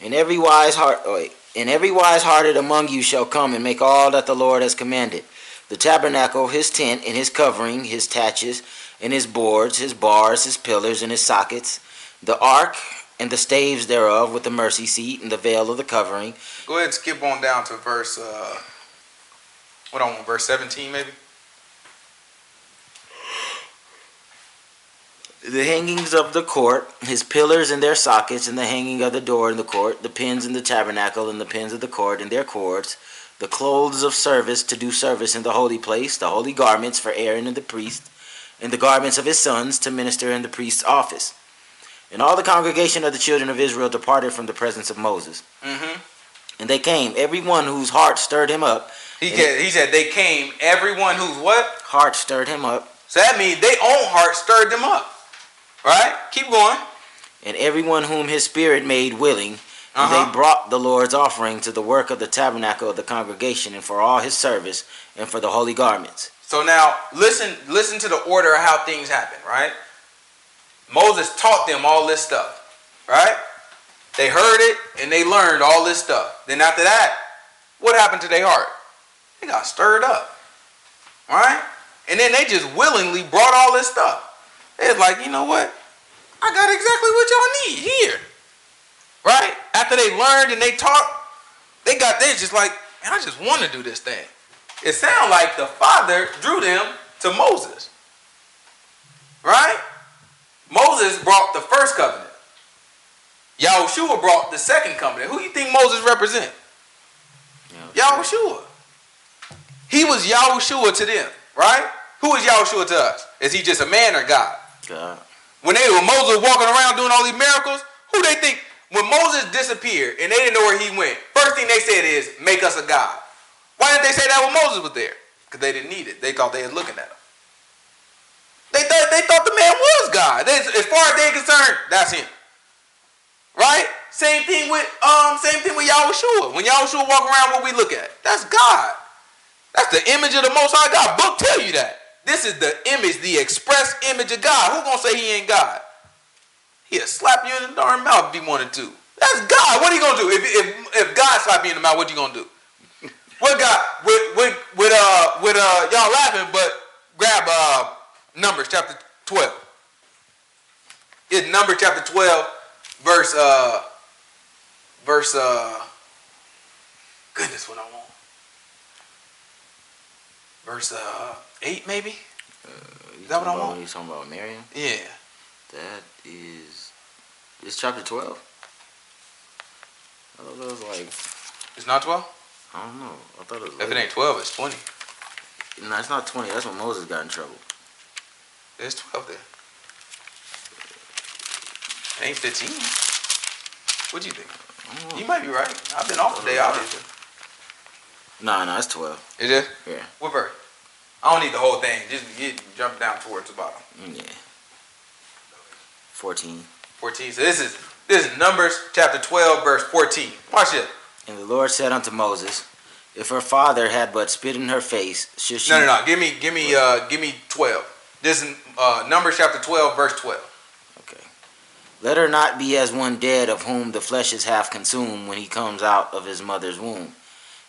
And every wise heart, oh, wait, and every wise hearted among you shall come and make all that the Lord has commanded. The tabernacle, his tent, and his covering, his taches, and his boards, his bars, his pillars, and his sockets, the ark, and the staves thereof, with the mercy seat, and the veil of the covering. Go ahead and skip on down to verse, uh, what on, verse 17 maybe? The hangings of the court, his pillars and their sockets, and the hanging of the door in the court, the pins in the tabernacle, and the pins of the court and their cords, the clothes of service to do service in the holy place, the holy garments for Aaron and the priest, and the garments of his sons to minister in the priest's office. And all the congregation of the children of Israel departed from the presence of Moses. Mm-hmm. And they came, everyone whose heart stirred him up. He, can, he said they came, everyone whose what? Heart stirred him up. So that means their own heart stirred them up. Right? Keep going. And everyone whom his spirit made willing, and Uh-huh. they brought the Lord's offering to the work of the tabernacle of the congregation, and for all his service, and for the holy garments. So now listen listen to the order of how things happen, right? Moses taught them all this stuff, right? They heard it and they learned all this stuff. Then after that, what happened to their heart? They got stirred up. Right? And then they just willingly brought all this stuff. Was like, you know what? I got exactly what y'all need here. Right? After they learned and they taught, they got they just like, man, I just want to do this thing. It sounded like the Father drew them to Moses. Right? Moses brought the first covenant. Yahushua brought the second covenant. Who do you think Moses represent? Yahushua. He was Yahushua to them, right? Who is Yahushua to us? Is he just a man or God? God. When they were Moses walking around doing all these miracles, who they think when Moses disappeared and they didn't know where he went, first thing they said is, make us a God. Why didn't they say that when Moses was there? Because they didn't need it. They thought they was looking at him. They thought they thought the man was God. They, as far as they're concerned, that's him. Right? Same thing with um, same thing with Yahushua. When Yahushua walk around, what we look at? That's God. That's the image of the Most High God. Book tell you that. This is the image, the express image of God. Who gonna say he ain't God? He'll slap you in the darn mouth if he wanted to. That's God. What are you gonna do? If, if, if God slap you in the mouth, what you gonna do? What God? With with with uh with uh y'all laughing, but grab uh Numbers chapter twelve. It's Numbers chapter twelve, verse uh verse uh goodness what I want. Verse uh eight maybe? Is that what I want? You talking about Miriam? Yeah. That is. It's chapter 12. I thought it was like. It's not twelve? I don't know. I thought it was. If it ain't twelve, it's twenty. No, it's not 20. That's when Moses got in trouble. There's twelve there. It ain't fifteen. What do you think? I. You might be right. I've been off today, obviously. Nah, nah, it's 12. Is it? Yeah. What verse? I don't need the whole thing. Just get jump down towards the bottom. Mm, Yeah. 14. 14. So this is this is Numbers chapter 12, verse 14. Watch it. And the Lord said unto Moses, If her father had but spit in her face, should she. No, no, no. Give me, give me, uh, give me 12. This is uh, Numbers chapter 12, verse 12. Okay. Let her not be as one dead of whom the flesh is half consumed when he comes out of his mother's womb.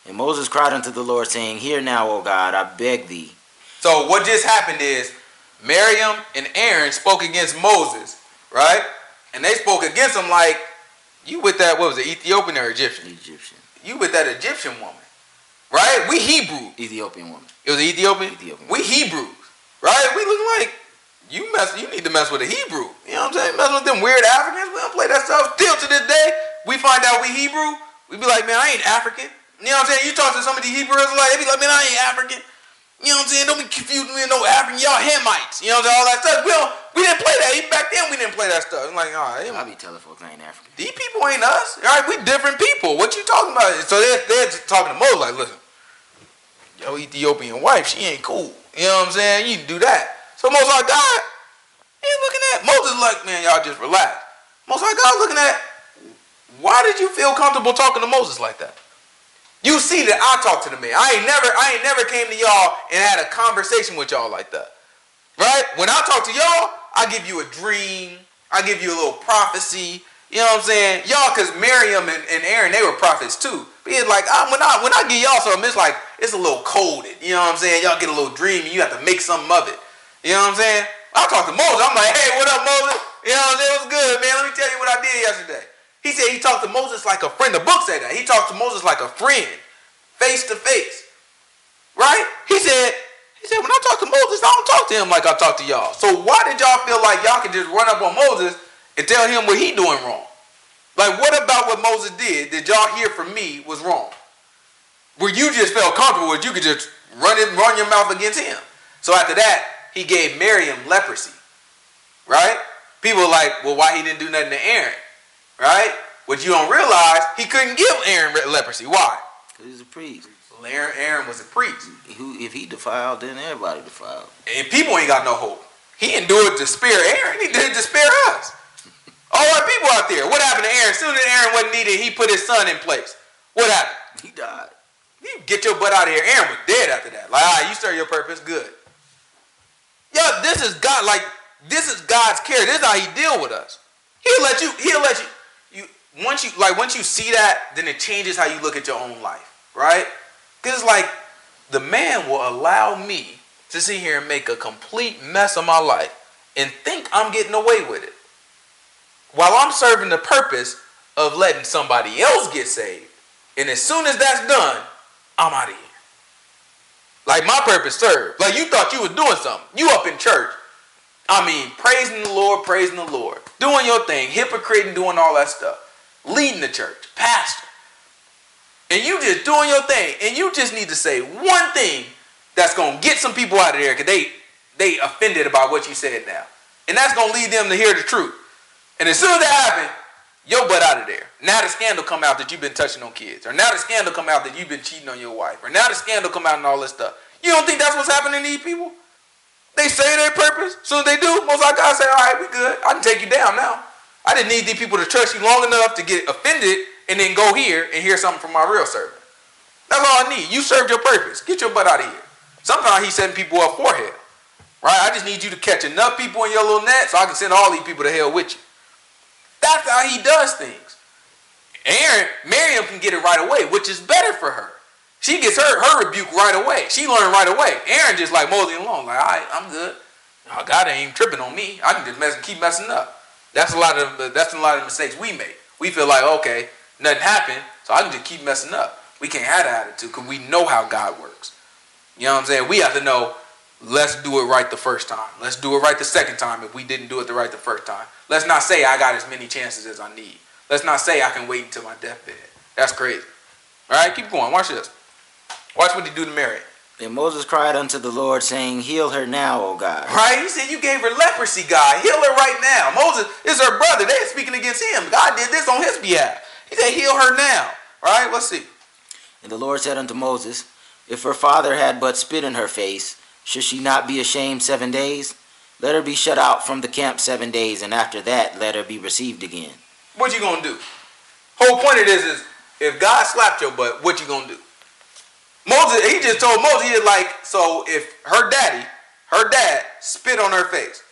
And Moses cried unto the Lord, saying, Hear now, O God, I beg thee. So what just happened is Miriam and Aaron spoke against Moses, right? And they spoke against him like, you with that, what was it, Ethiopian or Egyptian? Egyptian. You with that Egyptian woman, right? We Hebrew. Ethiopian woman. It was Ethiopian? Ethiopian. We Hebrews, right? We look like you mess. You need to mess with a Hebrew. You know what I'm saying? Mess with them weird Africans. We don't play that stuff. Still to this day, we find out we Hebrew. We be like, man, I ain't African. You know what I'm saying? You talk to some of these Hebrews, like they be like, man, I ain't African. You know what I'm saying? Don't be confused with no African. Y'all Hamites. You know what I'm saying? All that stuff. We don't. We didn't play that. Even back then, we didn't play that stuff. I'm like, all right, I'll be telling folks I ain't African. these people ain't us. All right, we different people. What you talking about? So they're, they're just talking to Moses like, listen, yo, Ethiopian wife, she ain't cool. You know what I'm saying? You can do that. So Moses like, God, he looking at Moses like, man, y'all just relax. Moses like, God looking at, why did you feel comfortable talking to Moses like that? You see that I talk to the man. I ain't never, I ain't never came to y'all and had a conversation with y'all like that. Right? When I talk to y'all, I give you a dream. I give you a little prophecy. You know what I'm saying? Y'all, cause Miriam and, and Aaron, they were prophets too. It's like I, when I when I give y'all something, it's like it's a little coded. You know what I'm saying? Y'all get a little dreamy. You have to make something of it. You know what I'm saying? I talked to Moses. I'm like, hey, what up, Moses? You know what I'm saying? What's good, man? Let me tell you what I did yesterday. He said he talked to Moses like a friend. The book said that. He talked to Moses like a friend, face to face. Right? He said, he said, when I talk to Moses, I don't talk to him like I talk to y'all. So why did y'all feel like y'all could just run up on Moses and tell him what he doing wrong. Like, what about what Moses did that y'all hear from me was wrong? Where you just felt comfortable with, you could just run it, run your mouth against him. So after that, he gave Miriam leprosy. Right? People are like, well, why he didn't do nothing to Aaron? Right? What you don't realize, he couldn't give Aaron leprosy. Why? Because he's a priest. Aaron, Aaron was a priest. Who, if he defiled, then everybody defiled. And people ain't got no hope. He didn't do it to spare Aaron. He did it to spare us. Oh, all our people out there. What happened to Aaron? Soon as Aaron wasn't needed, he put his son in place. What happened? He died. You get your butt out of here. Aaron was dead after that. Like, all right, you serve your purpose. Good. Yo, this is God. Like, this is God's care. This is how He deal with us. He'll let you. He'll let you. You once you like once you see that, then it changes how you look at your own life, right? Because like the man will allow me to sit here and make a complete mess of my life and think I'm getting away with it while I'm serving the purpose of letting somebody else get saved. And as soon as that's done, I'm out of here. Like my purpose served. Like you thought you was doing something. You up in church. I mean, praising the Lord, praising the Lord. Doing your thing, hypocrite and doing all that stuff. Leading the church, pastor. And you just doing your thing. And you just need to say one thing that's gonna get some people out of there because they they offended about what you said now. And that's gonna lead them to hear the truth. And as soon as that happens, your butt out of there. Now the scandal come out that you've been touching on kids. Or now the scandal come out that you've been cheating on your wife. Or now the scandal come out and all this stuff. You don't think that's what's happening to these people? They say their purpose. Soon as they do, most like God say, all right, we good. I can take you down now. I didn't need these people to trust you long enough to get offended and then go here and hear something from my real servant. That's all I need. You served your purpose. Get your butt out of here. Sometimes he's setting people up for hell. Right? I just need you to catch enough people in your little net so I can send all these people to hell with you. That's how he does things. Aaron, Miriam can get it right away, which is better for her. She gets her her rebuke right away. She learned right away. Aaron just like moseying along, like, all right, I'm good. Oh, God ain't tripping on me. I can just mess, keep messing up. That's a lot of that's a lot of mistakes we make. We feel like, okay, nothing happened, so I can just keep messing up. We can't have that attitude because we know how God works. You know what I'm saying? We have to know Let's do it right the first time. Let's do it right the second time if we didn't do it the right the first time. Let's not say I got as many chances as I need. Let's not say I can wait until my deathbed. That's crazy. All right, keep going. Watch this. Watch what he do to Mary. And Moses cried unto the Lord, saying, Heal her now, O God. Right? He said, You gave her leprosy, God. Heal her right now. Moses is her brother. They're speaking against him. God did this on his behalf. He said, Heal her now. Right? Let's see. And the Lord said unto Moses, If her father had but spit in her face, should she not be ashamed seven days? Let her be shut out from the camp seven days, and after that, let her be received again. What you gonna do? Whole point of this is, if God slapped your butt, what you gonna do? Moses, he just told Moses, he like, so if her daddy, her dad, spit on her face,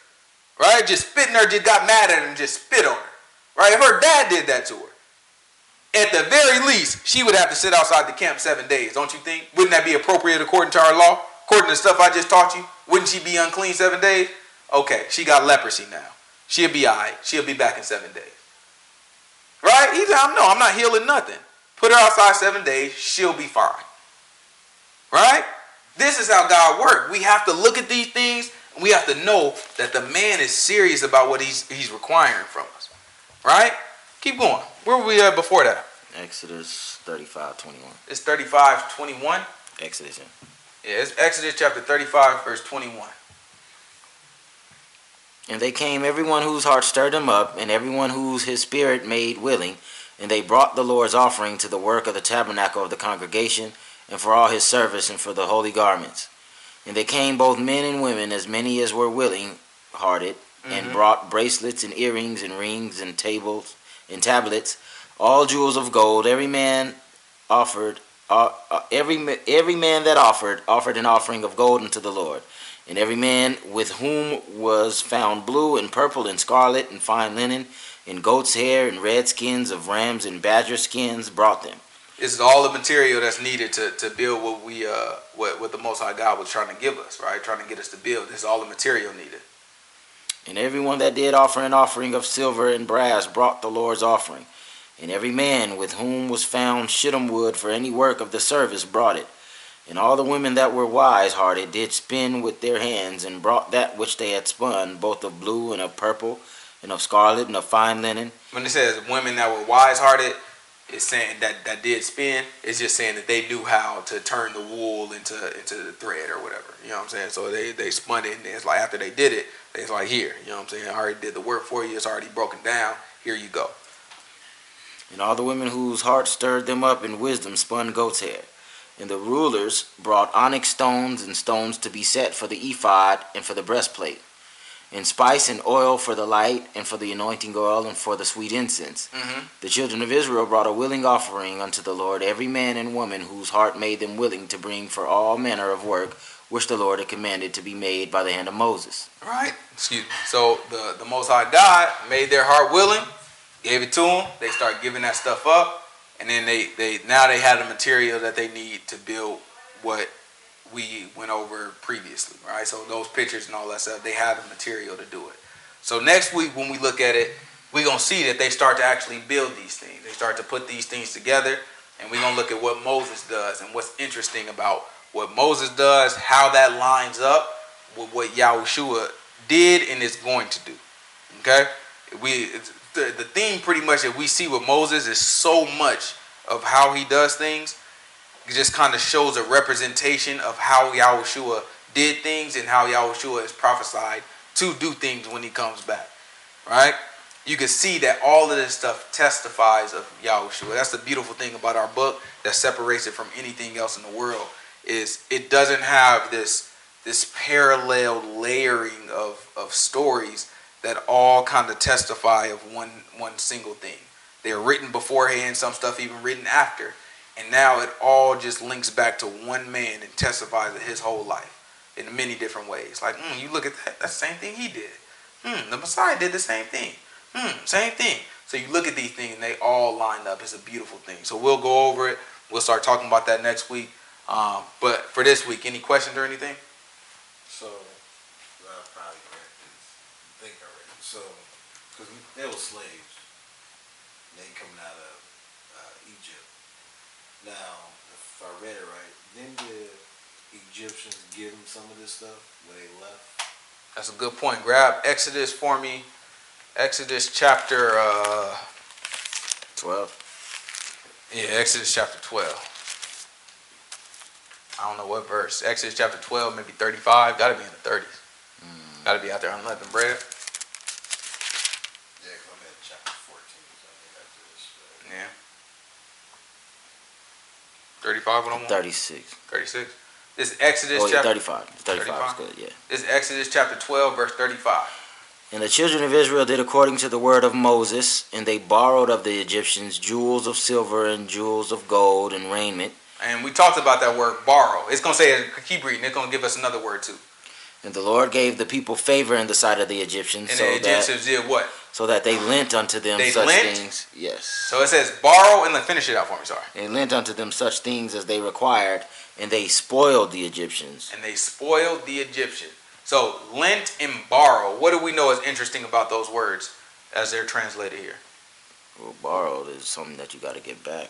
right? Just spitting her, just got mad at and just spit on her, right? If her dad did that to her, at the very least, she would have to sit outside the camp seven days, don't you think? Wouldn't that be appropriate according to our law? According to the stuff I just taught you, wouldn't she be unclean seven days? Okay, she got leprosy now. She'll be all right. She'll be back in seven days. Right? He said, no, I'm not healing nothing. Put her outside seven days. She'll be fine. Right? This is how God works. We have to look at these things we have to know that the man is serious about what he's, he's requiring from us. Right? Keep going. Where were we at before that? Exodus 35, 21. It's 35, 21. Exodus. Yeah, it's Exodus chapter 35, verse 21. And they came, everyone whose heart stirred him up, and everyone whose his spirit made willing, and they brought the Lord's offering to the work of the tabernacle of the congregation, and for all his service, and for the holy garments. And they came both men and women, as many as were willing hearted, mm-hmm. and brought bracelets and earrings and rings and tables and tablets, all jewels of gold. Every man offered uh, uh, every every man that offered offered an offering of gold unto the Lord, and every man with whom was found blue and purple and scarlet and fine linen and goat's hair and red skins of rams and badger skins brought them. This is all the material that's needed to, to build what we uh what, what the Most High God was trying to give us, right? Trying to get us to build. This is all the material needed. And everyone that did offer an offering of silver and brass brought the Lord's offering. And every man with whom was found shittim wood for any work of the service brought it. And all the women that were wise hearted did spin with their hands, and brought that which they had spun, both of blue and of purple, and of scarlet and of fine linen. When it says women that were wise hearted, it's saying that that did spin. It's just saying that they knew how to turn the wool into into the thread or whatever. You know what I'm saying? So they they spun it, and it's like after they did it, it's like here. You know what I'm saying? I already did the work for you. It's already broken down. Here you go. And all the women whose hearts stirred them up in wisdom spun goat's hair. And the rulers brought onyx stones and stones to be set for the ephod and for the breastplate, and spice and oil for the light, and for the anointing oil, and for the sweet incense. Mm-hmm. The children of Israel brought a willing offering unto the Lord, every man and woman whose heart made them willing to bring for all manner of work which the Lord had commanded to be made by the hand of Moses. Right. Excuse me. So the the Most High God made their heart willing, gave it to them. They start giving that stuff up, and then they they now they have the material that they need to build what we went over previously. Right. So those pictures and all that stuff, they have the material to do it. So next week when we look at it, we're gonna see that they start to actually build these things. They start to put these things together, and we're gonna look at what Moses does and what's interesting about what Moses does, how that lines up with what Yahushua did and is going to do. Okay, we the, the theme pretty much that we see with Moses is so much of how he does things. It just kind of shows a representation of how Yahushua did things and how Yahushua is prophesied to do things when he comes back. Right? You can see that all of this stuff testifies of Yahushua. That's the beautiful thing about our book that separates it from anything else in the world is it doesn't have this this parallel layering of, of stories that all kind of testify of one one single thing. They're written beforehand, some stuff even written after. And now it all just links back to one man and testifies of his whole life in many different ways. Like, mm, you look at that, that's the same thing he did. Hmm, the Messiah did the same thing. Hmm, same thing. So you look at these things and they all line up. It's a beautiful thing. So we'll go over it. We'll start talking about that next week. Um, but for this week, any questions or anything? So, well, I probably read this. think I read it. So, because they were slaves. They coming out of uh, Egypt. Now, if I read it right, then the Egyptians give them some of this stuff when they left. That's a good point. Grab Exodus for me. Exodus chapter, uh, 12. yeah, Exodus chapter 12. I don't know what verse. Exodus chapter 12, maybe 35. Got to be in the 30s. Got to be out there unleavened bread. Yeah, 'cause I'm at chapter 14. So I think after this. Uh, Yeah. 35 what I'm on? 36. 36. This Exodus Oh, chapter 35. 35 is 35? good, yeah. This is Exodus chapter 12 verse 35. And the children of Israel did according to the word of Moses, and they borrowed of the Egyptians jewels of silver and jewels of gold and raiment. And we talked about that word borrow. It's going to say, keep reading, it's going to give us another word too. And the Lord gave the people favor in the sight of the Egyptians, And so the Egyptians did what? So that they lent unto them They such lent? things. Yes. So it says borrow and then finish it out for me, sorry. They lent unto them such things as they required, and they spoiled the Egyptians. And they spoiled the Egyptians. So lent and borrow. What do we know is interesting about those words as they're translated here? Well, borrowed is something that you got to get back.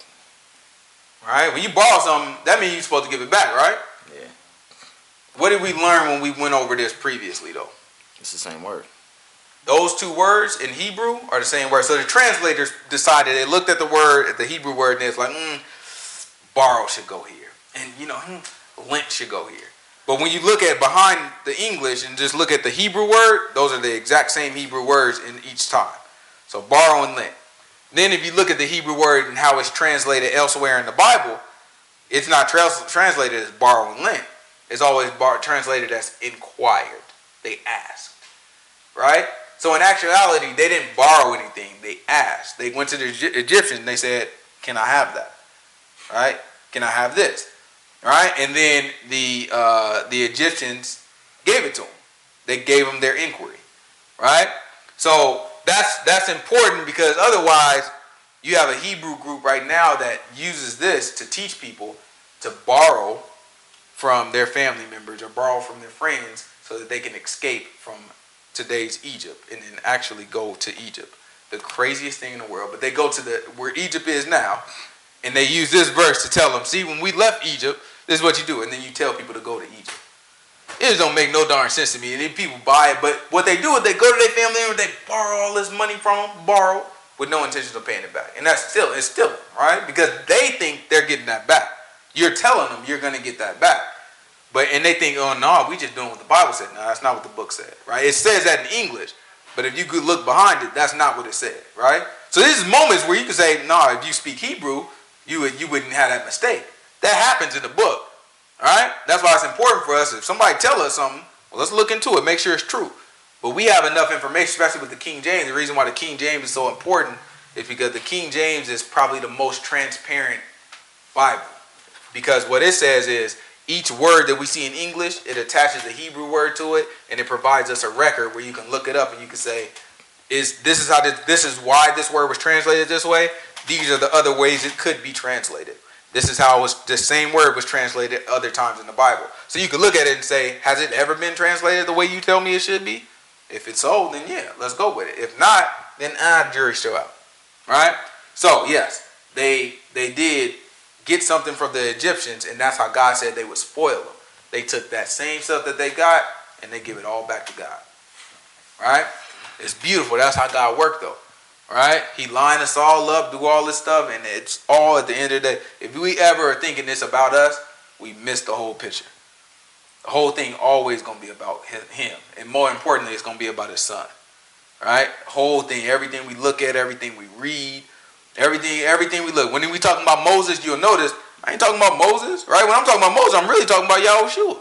Right? When you borrow something, that means you're supposed to give it back, right? Yeah. What did we learn when we went over this previously, though? It's the same word. Those two words in Hebrew are the same word. So the translators decided they looked at the word, at the Hebrew word, and it's like, mm, borrow should go here, and you know, hmm, lent should go here. But when you look at behind the English and just look at the Hebrew word, those are the exact same Hebrew words in each time. So borrow and lent. Then if you look at the Hebrew word and how it's translated elsewhere in the Bible, it's not trans- translated as borrow and lent. It's always bar- translated as inquired. They asked. Right? So in actuality, they didn't borrow anything. They asked. They went to the Egyptians they said, "Can I have that? Right? Can I have this? Right? And then the uh, the Egyptians gave it to them. They gave them their inquiry. Right? So that's that's important because otherwise you have a Hebrew group right now that uses this to teach people to borrow from their family members or borrow from their friends so that they can escape from today's Egypt and then actually go to Egypt. The craziest thing in the world. But they go to the where Egypt is now and they use this verse to tell them, see, when we left Egypt, this is what you do. And then you tell people to go to Egypt. It just don't make no darn sense to me. And then people buy it. But what they do is they go to their family and they borrow all this money from them, borrow, with no intention of paying it back. And that's still, it's still, right? Because they think they're getting that back. You're telling them you're going to get that back. But, and they think, oh, no, we just doing what the Bible said. No, that's not what the book said, right? It says that in English. But if you could look behind it, that's not what it said, right? So this is moments where you can say, no, if you speak Hebrew, you would you wouldn't have that mistake. That happens in the book. All right? That's why it's important for us. If somebody tell us something, well, let's look into it, make sure it's true. But we have enough information, especially with the King James. The reason why the King James is so important is because the King James is probably the most transparent Bible. Because what it says is each word that we see in English, it attaches a Hebrew word to it, and it provides us a record where you can look it up and you can say, "Is this is how this, this is why this word was translated this way? These are the other ways it could be translated." This is how it was the same word was translated other times in the Bible. So you can look at it and say, has it ever been translated the way you tell me it should be? If it's so, then yeah, let's go with it. If not, then ah, jury show out. Right? So yes, they they did get something from the Egyptians, and that's how God said they would spoil them. They took that same stuff that they got and they give it all back to God. Right? It's beautiful. That's how God worked though right? He line us all up, do all this stuff, and it's all at the end of the day. If we ever are thinking this about us, we miss the whole picture. The whole thing always gonna be about him, and more importantly, it's gonna be about his son, right? Whole thing, everything we look at, everything we read, everything, everything we look. When we talking about Moses, you'll notice I ain't talking about Moses, right? When I'm talking about Moses, I'm really talking about Yahushua.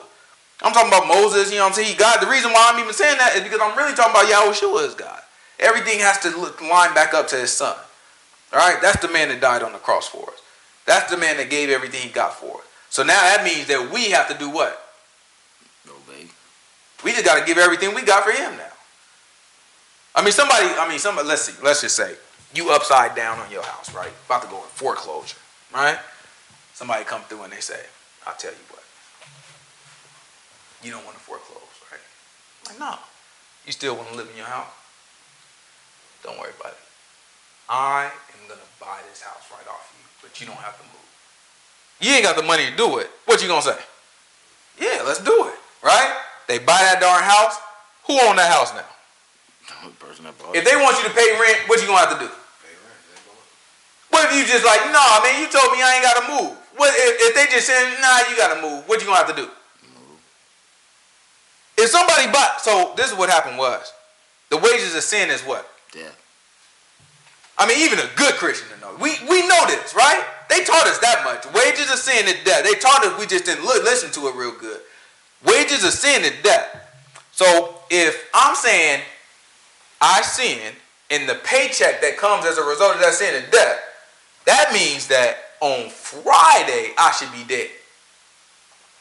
I'm talking about Moses, you know what I'm saying? God. The reason why I'm even saying that is because I'm really talking about Yahushua as God. Everything has to look, line back up to his son. All right, that's the man that died on the cross for us. That's the man that gave everything he got for us. So now that means that we have to do what? Obey. We just got to give everything we got for him now. I mean, somebody. I mean, somebody. Let's see. Let's just say you upside down on your house, right? About to go in foreclosure, right? Somebody come through and they say, "I'll tell you what. You don't want to foreclose, right?" Like, no. You still want to live in your house? Don't worry about it. I am going to buy this house right off you, but you don't have to move. You ain't got the money to do it. What you going to say? Yeah, let's do it. Right? They buy that darn house. Who own that house now? The person that bought if they want you to pay rent, what you going to have to do? What if you just like, nah, man, you told me I ain't got to move. What if, if they just said, nah, you got to move. What you going to have to do? Move. If somebody bought, so this is what happened was, the wages of sin is what? death. I mean, even a good Christian to know. We we know this, right? They taught us that much. Wages of sin is death. They taught us we just didn't look, listen to it real good. Wages of sin is death. So if I'm saying I sin and the paycheck that comes as a result of that sin is death, that means that on Friday I should be dead.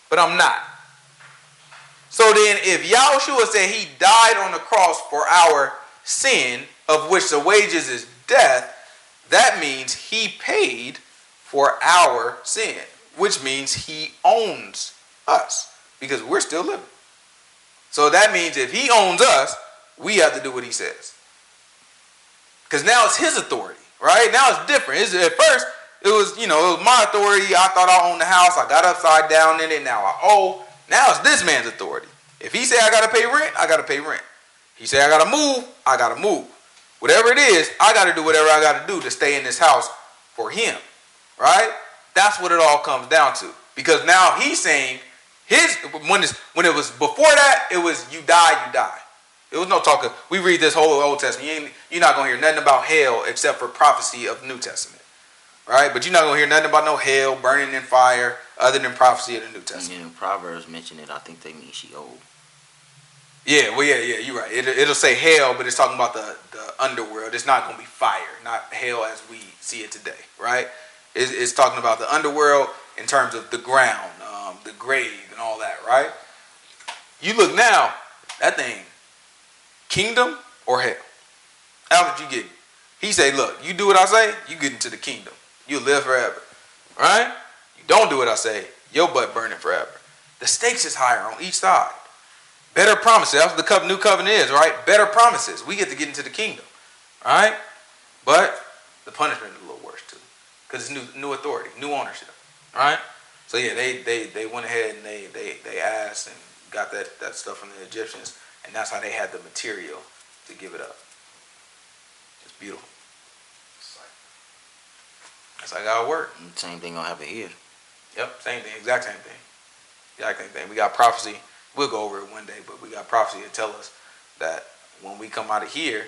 But I'm not. So then if Yahushua said he died on the cross for our sin, of which the wages is death, that means he paid for our sin, which means he owns us because we're still living. So that means if he owns us, we have to do what he says. Because now it's his authority, right? Now it's different. It's, at first, it was, you know, it was my authority. I thought I owned the house. I got upside down in it. Now I owe. Now it's this man's authority. If he say I got to pay rent, I got to pay rent. He say I got to move, I got to move. Whatever it is, I got to do whatever I got to do to stay in this house for him. Right? That's what it all comes down to. Because now he's saying his when it's when it was before that, it was you die, you die. It was no talking. We read this whole Old Testament. You you're not gonna hear nothing about hell except for prophecy of New Testament, right? But you're not gonna hear nothing about no hell burning in fire other than prophecy of the New Testament. And Proverbs mention it. I think they mean Sheol. Yeah, well, yeah, yeah, you're right. It, it'll say hell, but it's talking about the, the underworld. It's not going to be fire, not hell as we see it today, right? It's, it's talking about the underworld in terms of the ground, um, the grave, and all that, right? You look now, that thing, kingdom or hell? After you get, he say, look, you do what I say, you get into the kingdom. You live forever. Right? You don't do what I say, your butt burning forever. The stakes is higher on each side. Better promises. That's what the new covenant is, right? Better promises. We get to get into the kingdom. Right? But the punishment is a little worse too. Because it's new new authority, new ownership. Right? So yeah, they they they went ahead and they they they asked and got that that stuff from the Egyptians, and that's how they had the material to give it up. It's beautiful. That's how God work. Same thing gonna happen here. Yep, same thing, exact same thing. Exact same thing. We got prophecy. We'll go over it one day, but we got prophecy to tell us that when we come out of here,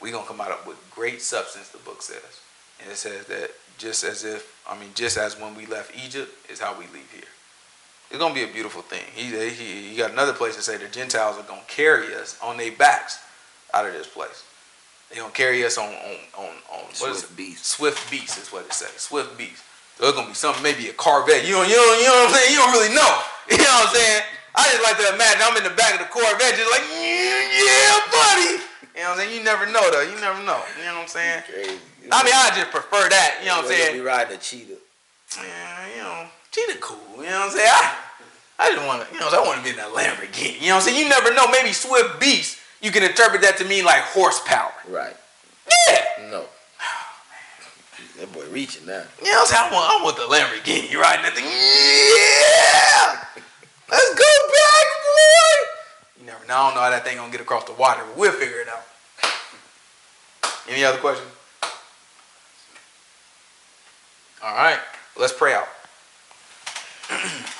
we're gonna come out of with great substance, the book says. And it says that just as if, I mean, just as when we left Egypt is how we leave here. It's gonna be a beautiful thing. He, he, he got another place to say the Gentiles are gonna carry us on their backs out of this place. They're gonna carry us on on on, on what Swift is it? beast. Swift beast is what it says. Swift beast. So it's gonna be something, maybe a Corvette. You don't, you don't, you know what I'm saying? You don't really know. You know what I'm saying? I just like to imagine I'm in the back of the Corvette, just like, yeah, buddy. You know what I'm saying? You never know though. You never know. You know what I'm saying? I mean, I just prefer that. You know what I'm saying? We riding a cheetah. Yeah, you know, cheetah cool. You know what I'm saying? I, I didn't want to, you know, I want to be in that Lamborghini. You know what I'm saying? You never know. Maybe Swift Beast, you can interpret that to mean like horsepower. Right. Yeah. No. That boy reaching now. You know what I'm saying? I want, I want the Lamborghini riding that thing. Yeah. Let's go back, boy. You never know. I don't know how that thing gonna get across the water, but we'll figure it out. Any other questions? All right. Let's pray out. Mm-hmm.